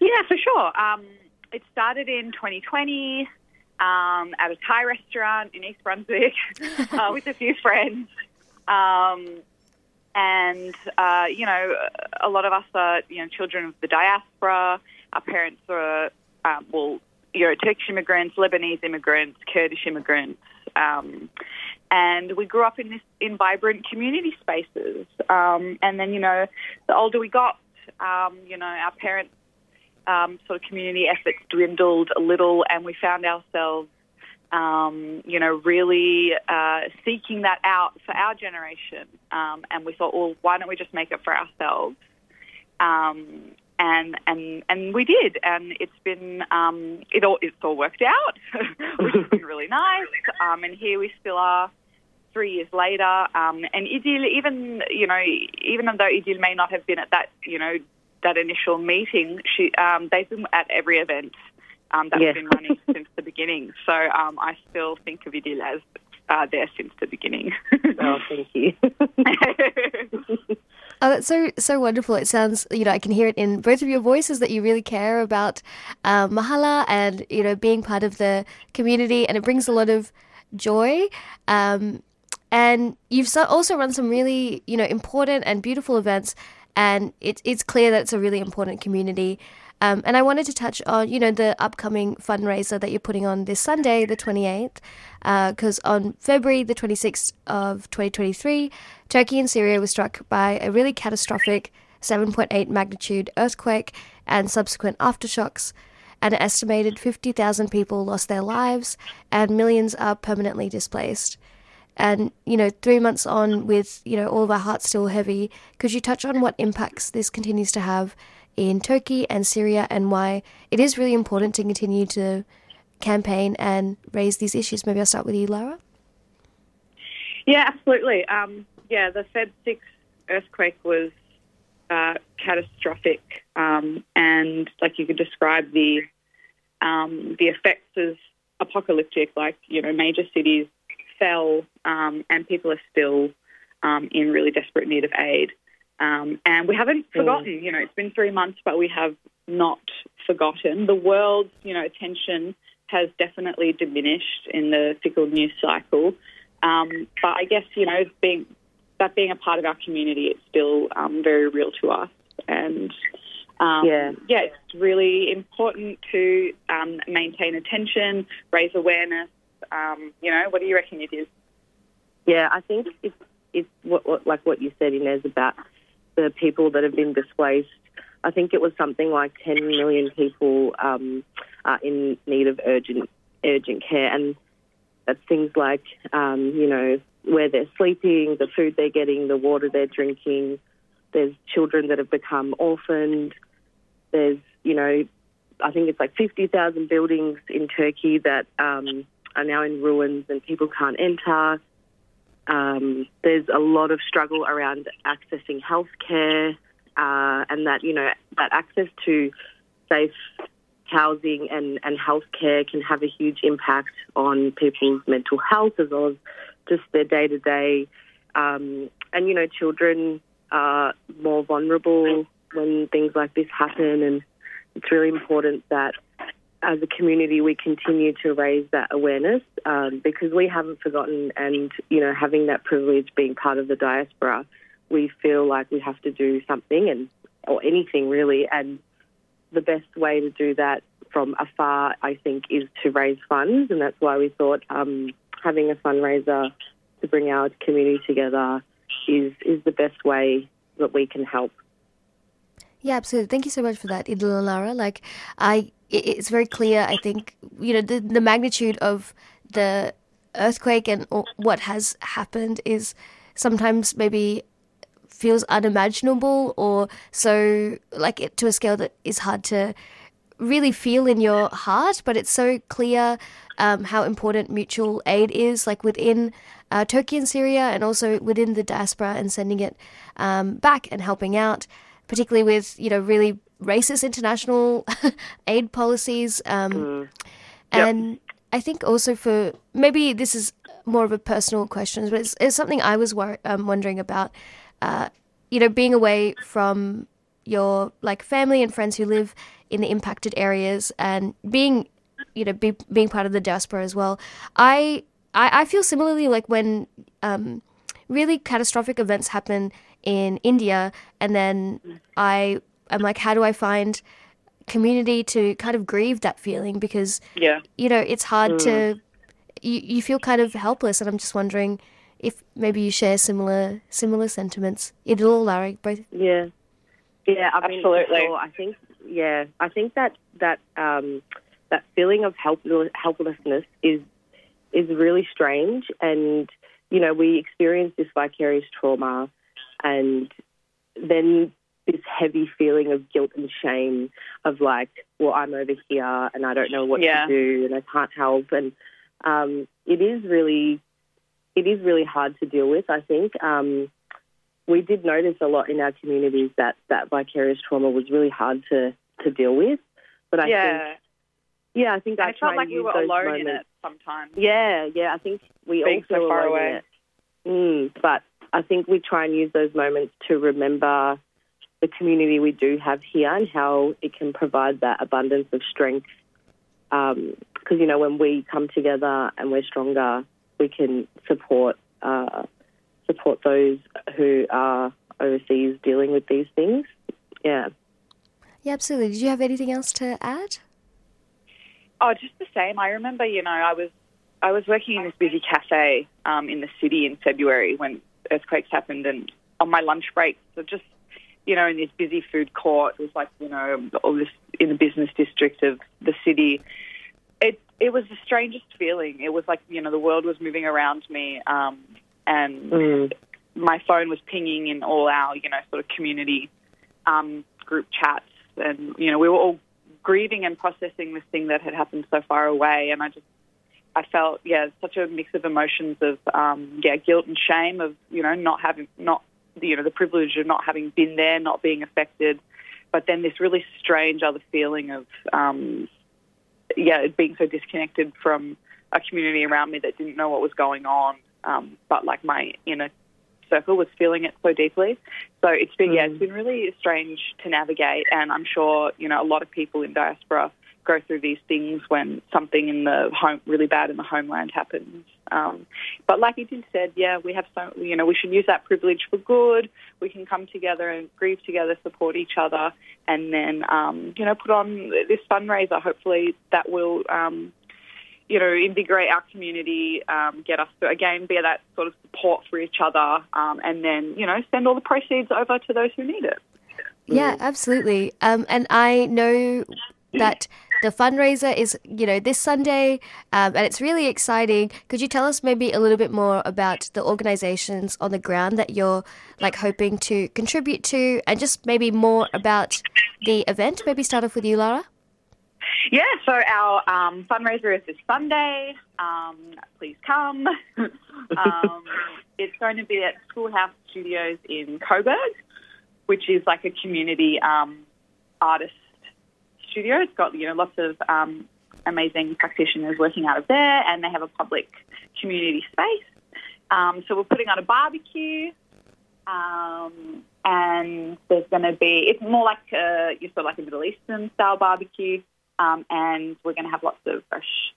Yeah, for sure. Um, it started in 2020 um, at a Thai restaurant in East Brunswick uh, with a few friends. Um, and, uh, you know, a lot of us are, you know, children of the diaspora. Our parents are, um, well, you know, Turkish immigrants, Lebanese immigrants, Kurdish immigrants. Um, and we grew up in this in vibrant community spaces. Um, and then, you know, the older we got, um, you know, our parents um, sort of community efforts dwindled a little, and we found ourselves, um, you know, really uh, seeking that out for our generation. And we thought, well, why don't we just make it for ourselves? And and and we did, and it's been um, it all it's all worked out, which has been really nice. Um, and here we still are three years later. Um, and Idil, even you know, even though Idil may not have been at that, you know, that initial meeting, she um, they've been at every event um, that Yes. we've been running since the beginning. So um, I still think of Idil as uh, there since the beginning. oh, thank you. Oh, that's so so wonderful. It sounds, you know, I can hear it in both of your voices that you really care about um, Mahalla and you know being part of the community, and it brings a lot of joy. Um, and you've so- also run some really, you know, important and beautiful events, and it's it's clear that it's a really important community. Um, and I wanted to touch on, you know, the upcoming fundraiser that you're putting on this Sunday, the 28th, because on February the 26th of 2023, Turkey and Syria were struck by a really catastrophic 7.8 magnitude earthquake and subsequent aftershocks. And an estimated 50,000 people lost their lives, and millions are permanently displaced. And, you know, three months on with, you know, all of our hearts still heavy, could you touch on what impacts this continues to have in Turkey and Syria and why it is really important to continue to campaign and raise these issues? Maybe I'll start with you, Lara. Yeah, absolutely. Um, yeah, the Feb 6 earthquake was uh, catastrophic, um, and like you could describe the um, the effects as apocalyptic. Like you know, major cities fell, um, and people are still um, in really desperate need of aid. Um, and we haven't forgotten. You know, it's been three months, but we have not forgotten. The world's you know attention has definitely diminished in the fickle news cycle. Um, but I guess you know, being that being a part of our community, it's still um, very real to us. And Um, Yeah. yeah, it's really important to um, maintain attention, raise awareness. Um, you know, what do you reckon it is? Yeah, I think it's it's what, what like what you said, Inez, about the people that have been displaced. I think it was something like 10 million people um, are in need of urgent urgent care, and that's things like um, you know where they're sleeping, the food they're getting, the water they're drinking. There's children that have become orphaned. There's you know I think it's like 50,000 buildings in Turkey that um, are now in ruins and people can't enter. Um, there's a lot of struggle around accessing healthcare, uh, and that you know that access to safe housing and and healthcare can have a huge impact on people's mental health as well as just their day to day. And you know, children are more vulnerable when things like this happen, and it's really important that as a community, we continue to raise that awareness um, because we haven't forgotten. And you know, having that privilege, being part of the diaspora, we feel like we have to do something and or anything really. And the best way to do that from afar, I think, is to raise funds, and that's why we thought um, having a fundraiser to bring our community together is is the best way that we can help. Yeah, absolutely. Thank you so much for that, Idil. Like, I, it- it's very clear. I think you know the the magnitude of the earthquake and what has happened is sometimes maybe feels unimaginable or so like it to a scale that is hard to really feel in your heart. But it's so clear um, how important mutual aid is, like within uh, Turkey and Syria, and also within the diaspora, and sending it um, back and helping out particularly with you know really racist international aid policies. Um, And I think also for maybe this is more of a personal question, but it's, it's something I was wor- um, wondering about. Uh, you know, being away from your like family and friends who live in the impacted areas, and being you know be, being part of the diaspora as well. I I, I feel similarly like when um, really catastrophic events happen in India, and then I am like, how do I find community to kind of grieve that feeling because Yeah. you know it's hard Mm. to you, you feel kind of helpless, and I'm just wondering if maybe you share similar similar sentiments. Idil, Lara, both. Yeah, yeah. I mean, Absolutely. sure. I think, yeah, I think that that um, that feeling of help, helplessness is is really strange, and you know, we experience this vicarious trauma, and then this heavy feeling of guilt and shame of like, well, I'm over here and I don't know what Yeah. to do and I can't help, and um, it is really, it is really hard to deal with. I think. Um, we did notice a lot in our communities that that vicarious trauma was really hard to, to deal with. But I yeah. think, yeah, I think and I felt like we were alone moments. in it sometimes. Yeah, yeah, I think we Being all so far away. Mm, but I think we try and use those moments to remember the community we do have here and how it can provide that abundance of strength. Because you know, when we come together and we're stronger, we can support uh, support those who are overseas dealing with these things. Yeah. Yeah, absolutely. Did you have anything else to add? Oh, just the same. I remember, you know, I was I was working in this busy cafe um, in the city in February when earthquakes happened, and on my lunch break, so just you know, in this busy food court, it was like you know, all this in the business district of the city. It it was the strangest feeling. It was like you know, the world was moving around me, um, and Mm. my phone was pinging in all our you know sort of community um, group chats, and you know, we were all grieving and processing this thing that had happened so far away. And I just, I felt, yeah, such a mix of emotions of, um, yeah, guilt and shame of, you know, not having, not, you know, the privilege of not having been there, not being affected. But then this really strange other feeling of, um, yeah, being so disconnected from a community around me that didn't know what was going on. Um, but like my inner circle was feeling it so deeply. So it's been, yeah, it's been really strange to navigate. And I'm sure, you know, a lot of people in diaspora go through these things when something in the home, really bad in the homeland happens. Um, but like you did said, yeah, we have so you know we should use that privilege for good. We can come together and grieve together, support each other, and then um, you know put on this fundraiser. Hopefully that will. Um, you know, invigorate our community, um, get us to again be that sort of support for each other, um, and then you know send all the proceeds over to those who need it. Yeah, absolutely. Um, and I know that the fundraiser is, you know, this Sunday, um, and it's really exciting. Could you tell us maybe a little bit more about the organisations on the ground that you're like hoping to contribute to, and just maybe more about the event? Maybe start off with you, Lara. Yeah, so our um, fundraiser is this Sunday. Um, please come. um, it's going to be at Schoolhouse Studios in Coburg, which is like a community um, artist studio. It's got you know lots of um, amazing practitioners working out of there, and they have a public community space. Um, so we're putting on a barbecue, um, and there's going to be it's more like a, you sort of like a Middle Eastern style barbecue, um, and we're going to have lots of fresh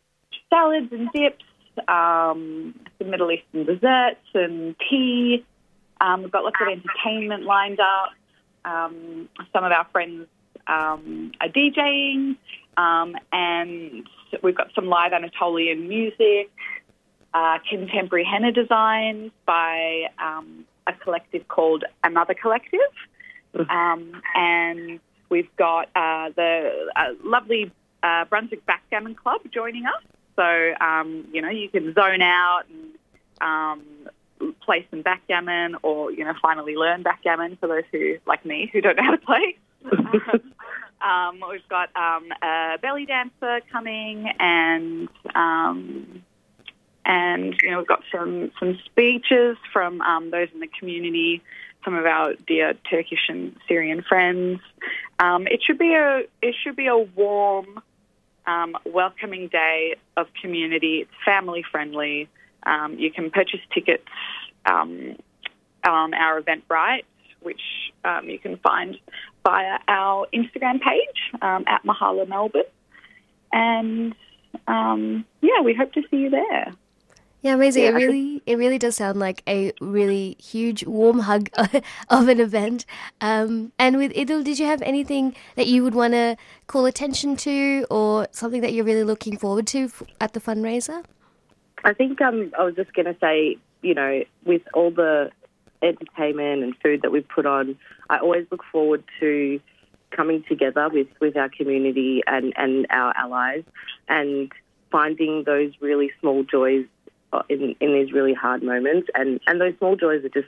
salads and dips, um, some Middle Eastern desserts and tea. Um, we've got lots of entertainment lined up. Um, some of our friends um, are DJing, um, and we've got some live Anatolian music, uh, contemporary henna designs by um, a collective called Another Collective, um, and we've got uh, the uh, lovely uh, Brunswick Backgammon Club joining us. So um, you know you can zone out and um, play some backgammon, or you know finally learn backgammon for those who like me who don't know how to play. um, we've got um, a belly dancer coming, and um, and you know we've got some some speeches from um, those in the community, some of our dear Turkish and Syrian friends. Um, it should be a it should be a warm, um, welcoming day of community. It's family friendly. Um, you can purchase tickets um, on our Eventbrite, which um, you can find via our Instagram page um, at Mahalla Melbourne. And um, yeah, we hope to see you there. Yeah, amazing. Yeah, it really, it really does sound like a really huge, warm hug of an event. Um, and with Idil, did you have anything that you would want to call attention to, or something that you're really looking forward to at the fundraiser? I think um, I was just going to say, you know, with all the entertainment and food that we've put on, I always look forward to coming together with, with our community and, and our allies and finding those really small joys uh, in, in these really hard moments. And, and those small joys are just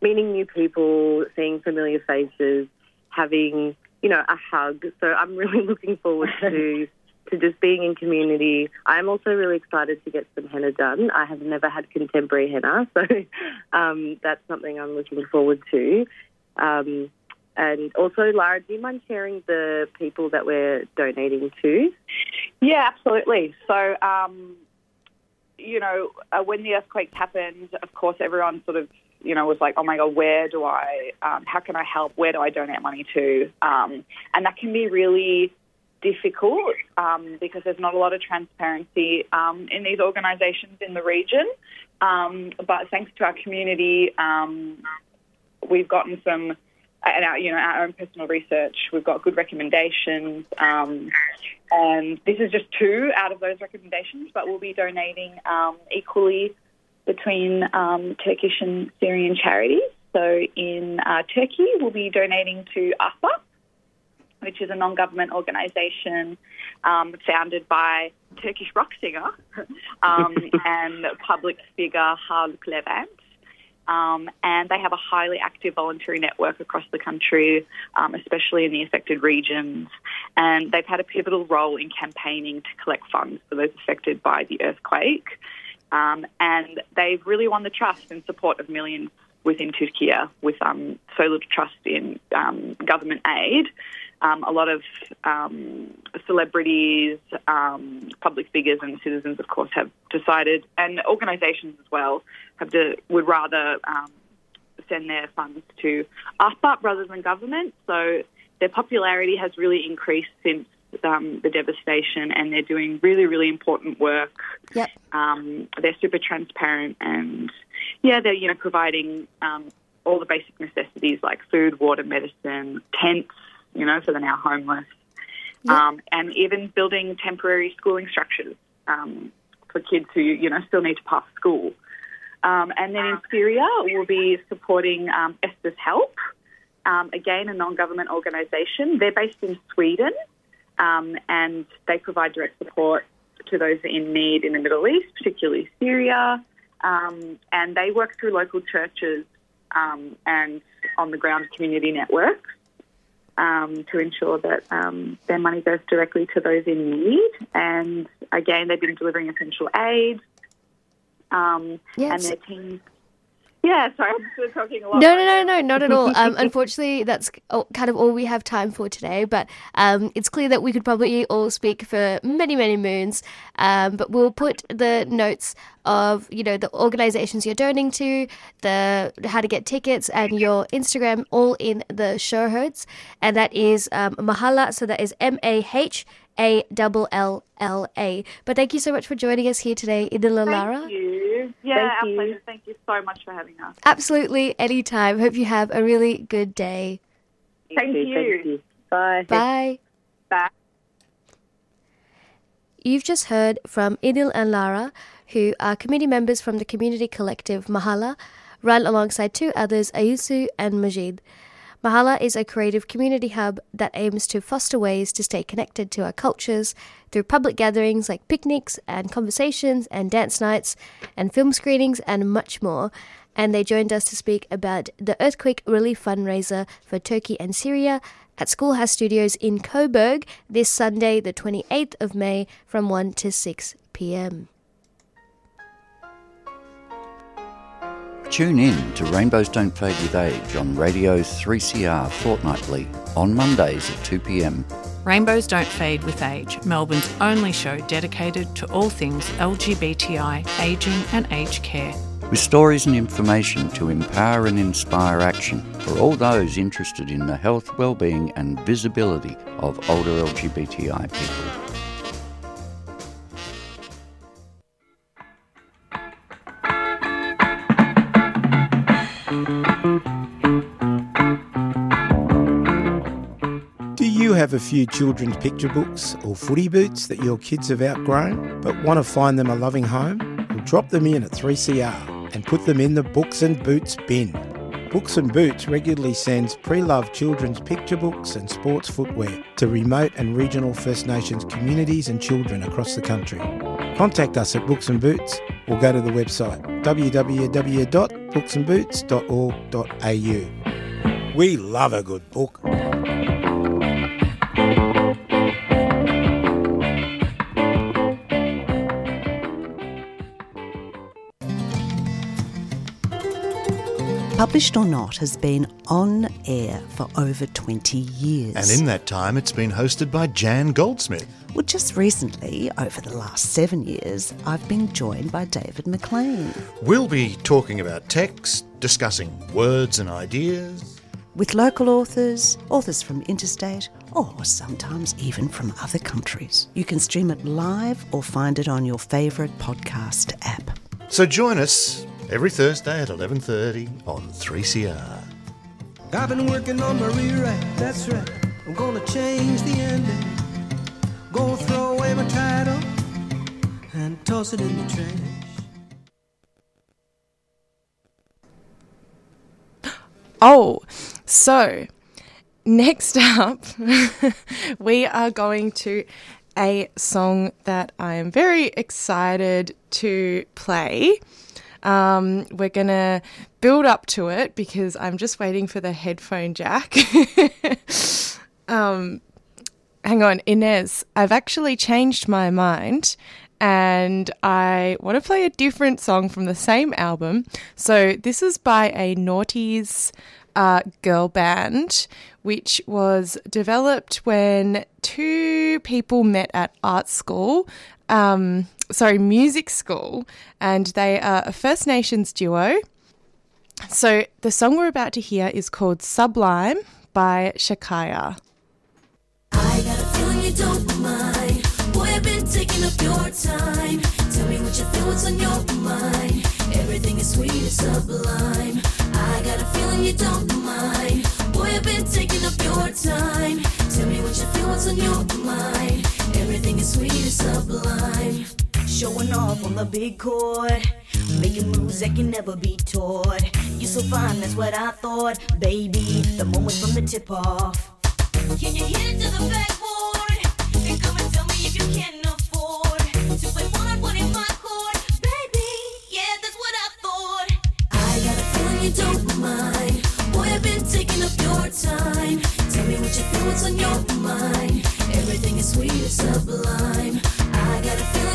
meeting new people, seeing familiar faces, having, you know, a hug. So I'm really looking forward to to just being in community. I'm also really excited to get some henna done. I have never had contemporary henna, so um, that's something I'm looking forward to. Um, and also, Lara, do you mind sharing the people that we're donating to? Yeah, absolutely. So, um, you know, uh, when the earthquake happened, of course, everyone sort of, you know, was like, oh my God, where do I, um, how can I help? Where do I donate money to? Um, and that can be really difficult um, because there's not a lot of transparency um, in these organisations in the region. Um, but thanks to our community, we've gotten some, and our, you know, our own personal research. We've got good recommendations, um, and this is just two out of those recommendations. But we'll be donating um, equally between um, Turkish and Syrian charities. So in uh, Turkey, we'll be donating to AHBAP, which is a non-government organisation um, founded by Turkish rock singer um, and public figure Haluk Levent. Um, and they have a highly active voluntary network across the country, um, especially in the affected regions. And they've had a pivotal role in campaigning to collect funds for those affected by the earthquake. Um, and they've really won the trust and support of millions within Turkey with um, so little trust in um, government aid. Um, a lot of um, celebrities, um, public figures, and citizens, of course, have decided, and organisations as well, have to, would rather um, send their funds to AHBAP rather than government. So their popularity has really increased since um, the devastation, and they're doing really, really important work. Yep. Um, they're super transparent, and yeah, they're you know providing um, all the basic necessities like food, water, medicine, tents, you know, for the now homeless, um, and even building temporary schooling structures um, for kids who you know still need to pass school. Um, and then in Syria, we'll be supporting um, Esther's Help, um, again, a non government organisation. They're based in Sweden um, and they provide direct support to those in need in the Middle East, particularly Syria. Um, and they work through local churches um, and on the ground community networks um, to ensure that um, their money goes directly to those in need. And again, they've been delivering essential aid. Um, Yes. And their teams. Yeah, sorry, I'm talking a lot. No, no, no, no, not at all. Um, unfortunately, that's kind of all we have time for today. But um, it's clear that we could probably all speak for many, many moons. Um, but we'll put the notes of you know the organisations you're donating to, the how to get tickets, and your Instagram all in the show notes. And that is um, Mahalla. So that is M A H A L L L A. But thank you so much for joining us here today, Idila Lara. Thank you. Yeah, Thank our you. pleasure. Thank you so much for having us. Absolutely, anytime. Hope you have a really good day. Thank you. Bye. Bye. Bye. You've just heard from Idil and Lara, who are committee members from the community collective Mahalla, run alongside two others, Ayusu and Majid. Mahalla is a creative community hub that aims to foster ways to stay connected to our cultures through public gatherings like picnics and conversations and dance nights and film screenings and much more. And they joined us to speak about the earthquake relief fundraiser for Turkey and Syria at Schoolhouse Studios in Coburg this Sunday, the 28th of May, from 1 to 6 p.m. Tune in to Rainbows Don't Fade with Age on Radio 3CR fortnightly on Mondays at 2 pm. Rainbows Don't Fade with Age, Melbourne's only show dedicated to all things LGBTI, ageing and aged care. With stories and information to empower and inspire action for all those interested in the health, well-being and visibility of older LGBTI people. Have a few children's picture books or footy boots that your kids have outgrown but want to find them a loving home? Well, drop them in at 3CR and put them in the Books and Boots bin. Books and Boots regularly sends pre-loved children's picture books and sports footwear to remote and regional First Nations communities and children across the country. Contact us at Books and Boots or go to the website www.booksandboots.org.au. We love a good book. Published or Not has been on air for over 20 years. And in that time, it's been hosted by Jan Goldsmith. Well, just recently, over the last seven years, I've been joined by David McLean. We'll be talking about text, discussing words and ideas. With local authors, authors from interstate, or sometimes even from other countries. You can stream it live or find it on your favourite podcast app. So join us every Thursday at 11.30 on 3CR. I've been working on my rewrite, that's right. I'm gonna change the ending. Gonna throw away my title and toss it in the trash. Oh, so next up, we are going to a song that I am very excited to play. Um, we're going to build up to it because I'm just waiting for the headphone jack. um, hang on, Inez, I've actually changed my mind and I want to play a different song from the same album. So this is by a Naughties uh, girl band, which was developed when two people met at art school. Um, sorry, music school, and they are a First Nations duo. So the song we're about to hear is called Sublime by Shakaya. I got a feeling you don't mind. Boy, I've been taking up your time. Tell me what you feel, what's on your mind. Everything is sweet and sublime. I got a feeling you don't mind. Boy, I've been taking up your time. Tell me what you feel, what's on your mind. Everything is sweet and sublime. Showing off on the big court. Making moves that can never be taught. You're so fine, that's what I thought. Baby, the moment from the tip off. Can you hit it to the backboard? And come and tell me if you can afford to play one on one in my court. Baby, yeah, that's what I thought. I got a feeling you don't mind. Boy, I've been taking up your time. Tell me what you feel, what's on your mind. Everything is sweet and sublime.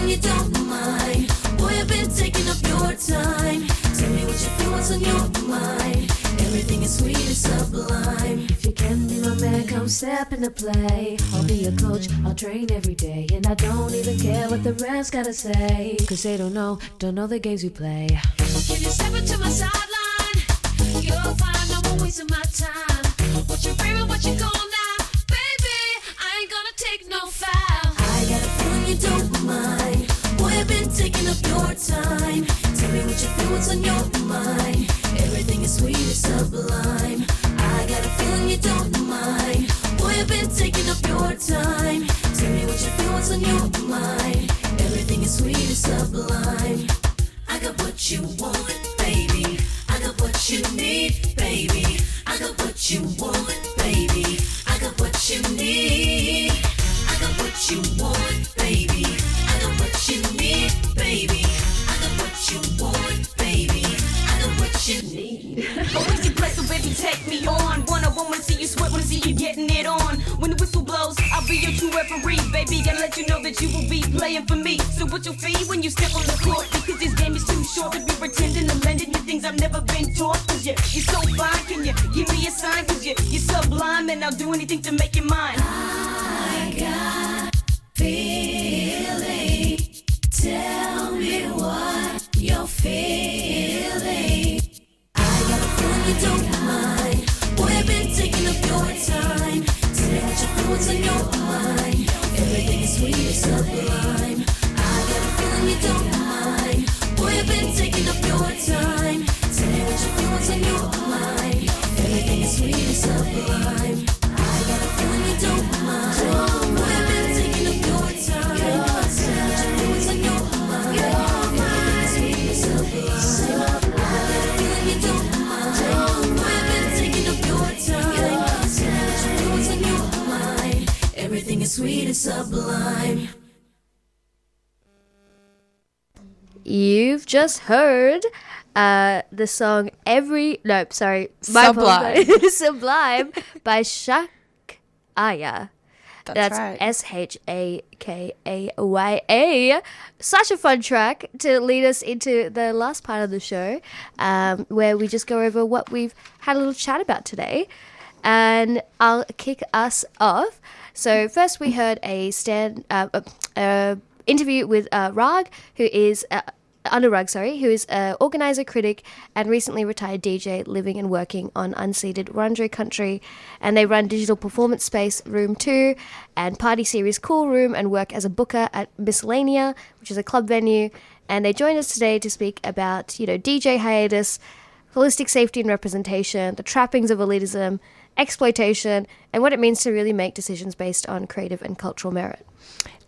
Got you don't mind. Boy, I've been taking up your time. Tell me what you feel, what's on your mind. Everything is sweet and sublime. If you can be my man, come step into play. I'll be your coach, I'll train every day. And I don't even care what the rest gotta say. Cause they don't know, don't know the games we play. Can you step into my sideline? You're fine, no more wasting my time. What you bringing, what you going taking up your time. Tell me what you feel, what's on your mind. Everything is sweet and sublime. I got a feeling you don't mind. Boy, I've been taking up your time. Tell me what you feel, what's on your mind. Everything is sweet and sublime. I got what you want, baby. I got what you need, baby. I got what you want, baby. I got what you need. I got what you want, baby. Do anything to make you mine. I got feeling. Tell me what you're feeling. I got a feeling you don't mind. Boy, I've been taking up your time. What on your mind. Everything is sweet and sublime. I got a feeling you don't mind. Boy, I've been taking up your time. What on your mind. Everything is sweet and sublime. I got a feeling you don't mind. Boy, I've is sweet and sublime. You've just heard uh, the song Every. No, sorry. my Sublime. Sublime by Shak Aya. That's right. S H A K A Y A. Such a fun track to lead us into the last part of the show, um, where we just go over what we've had a little chat about today. And I'll kick us off. So first, we heard a stand uh, uh, uh, interview with uh, Raag, who is. Uh, Anuraag, sorry, who is an organizer, critic, and recently retired DJ living and working on unceded Wurundjeri country. And they run digital performance space Room 2 and party series Cool Room and work as a booker at Miscellania, which is a club venue. And they joined us today to speak about, you know, DJ hiatus, holistic safety and representation, the trappings of elitism, exploitation, and what it means to really make decisions based on creative and cultural merit.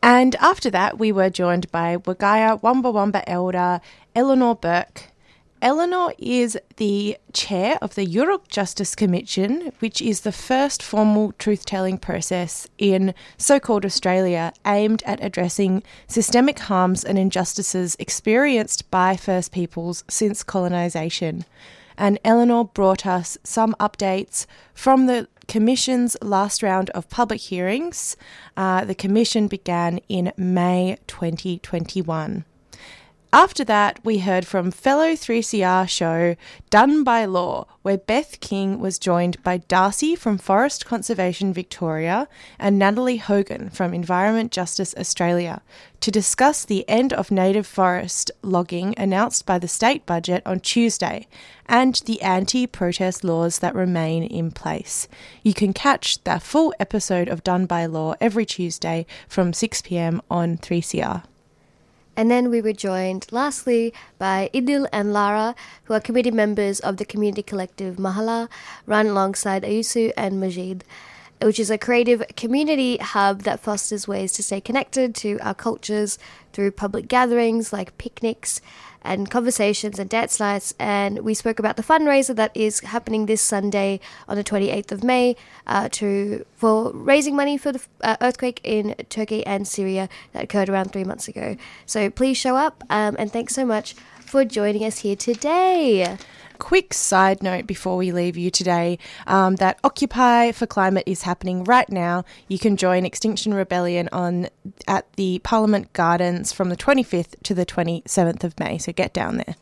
And after that, we were joined by Wergaia Wamba Wamba elder Eleanor Bourke. Eleanor is the chair of the Yoorrook Justice Commission, which is the first formal truth telling process in so called Australia aimed at addressing systemic harms and injustices experienced by First Peoples since colonisation. And Eleanor brought us some updates from the Commission's last round of public hearings. Uh, the Commission began in May 2021. After that, we heard from fellow 3CR show Done by Law, where Beth King was joined by Darcy from Forest Conservation Victoria and Natalie Hogan from Environment Justice Australia to discuss the end of native forest logging announced by the state budget on Tuesday and the anti protest laws that remain in place. You can catch the full episode of Done by Law every Tuesday from 6pm on 3CR. And then we were joined lastly by Idil and Lara, who are committee members of the community collective Mahalla, run alongside Ayusu and Majid, which is a creative community hub that fosters ways to stay connected to our cultures through public gatherings like picnics and conversations and dance nights. And we spoke about the fundraiser that is happening this Sunday on the 28th of May uh, to for raising money for the uh, earthquake in Turkey and Syria that occurred around three months ago. So please show up um, and thanks so much for joining us here today. Quick side note before we leave you today um, that Occupy for Climate is happening right now. You can join Extinction Rebellion on at the Parliament Gardens from the 25th to the 27th of May. So get down there.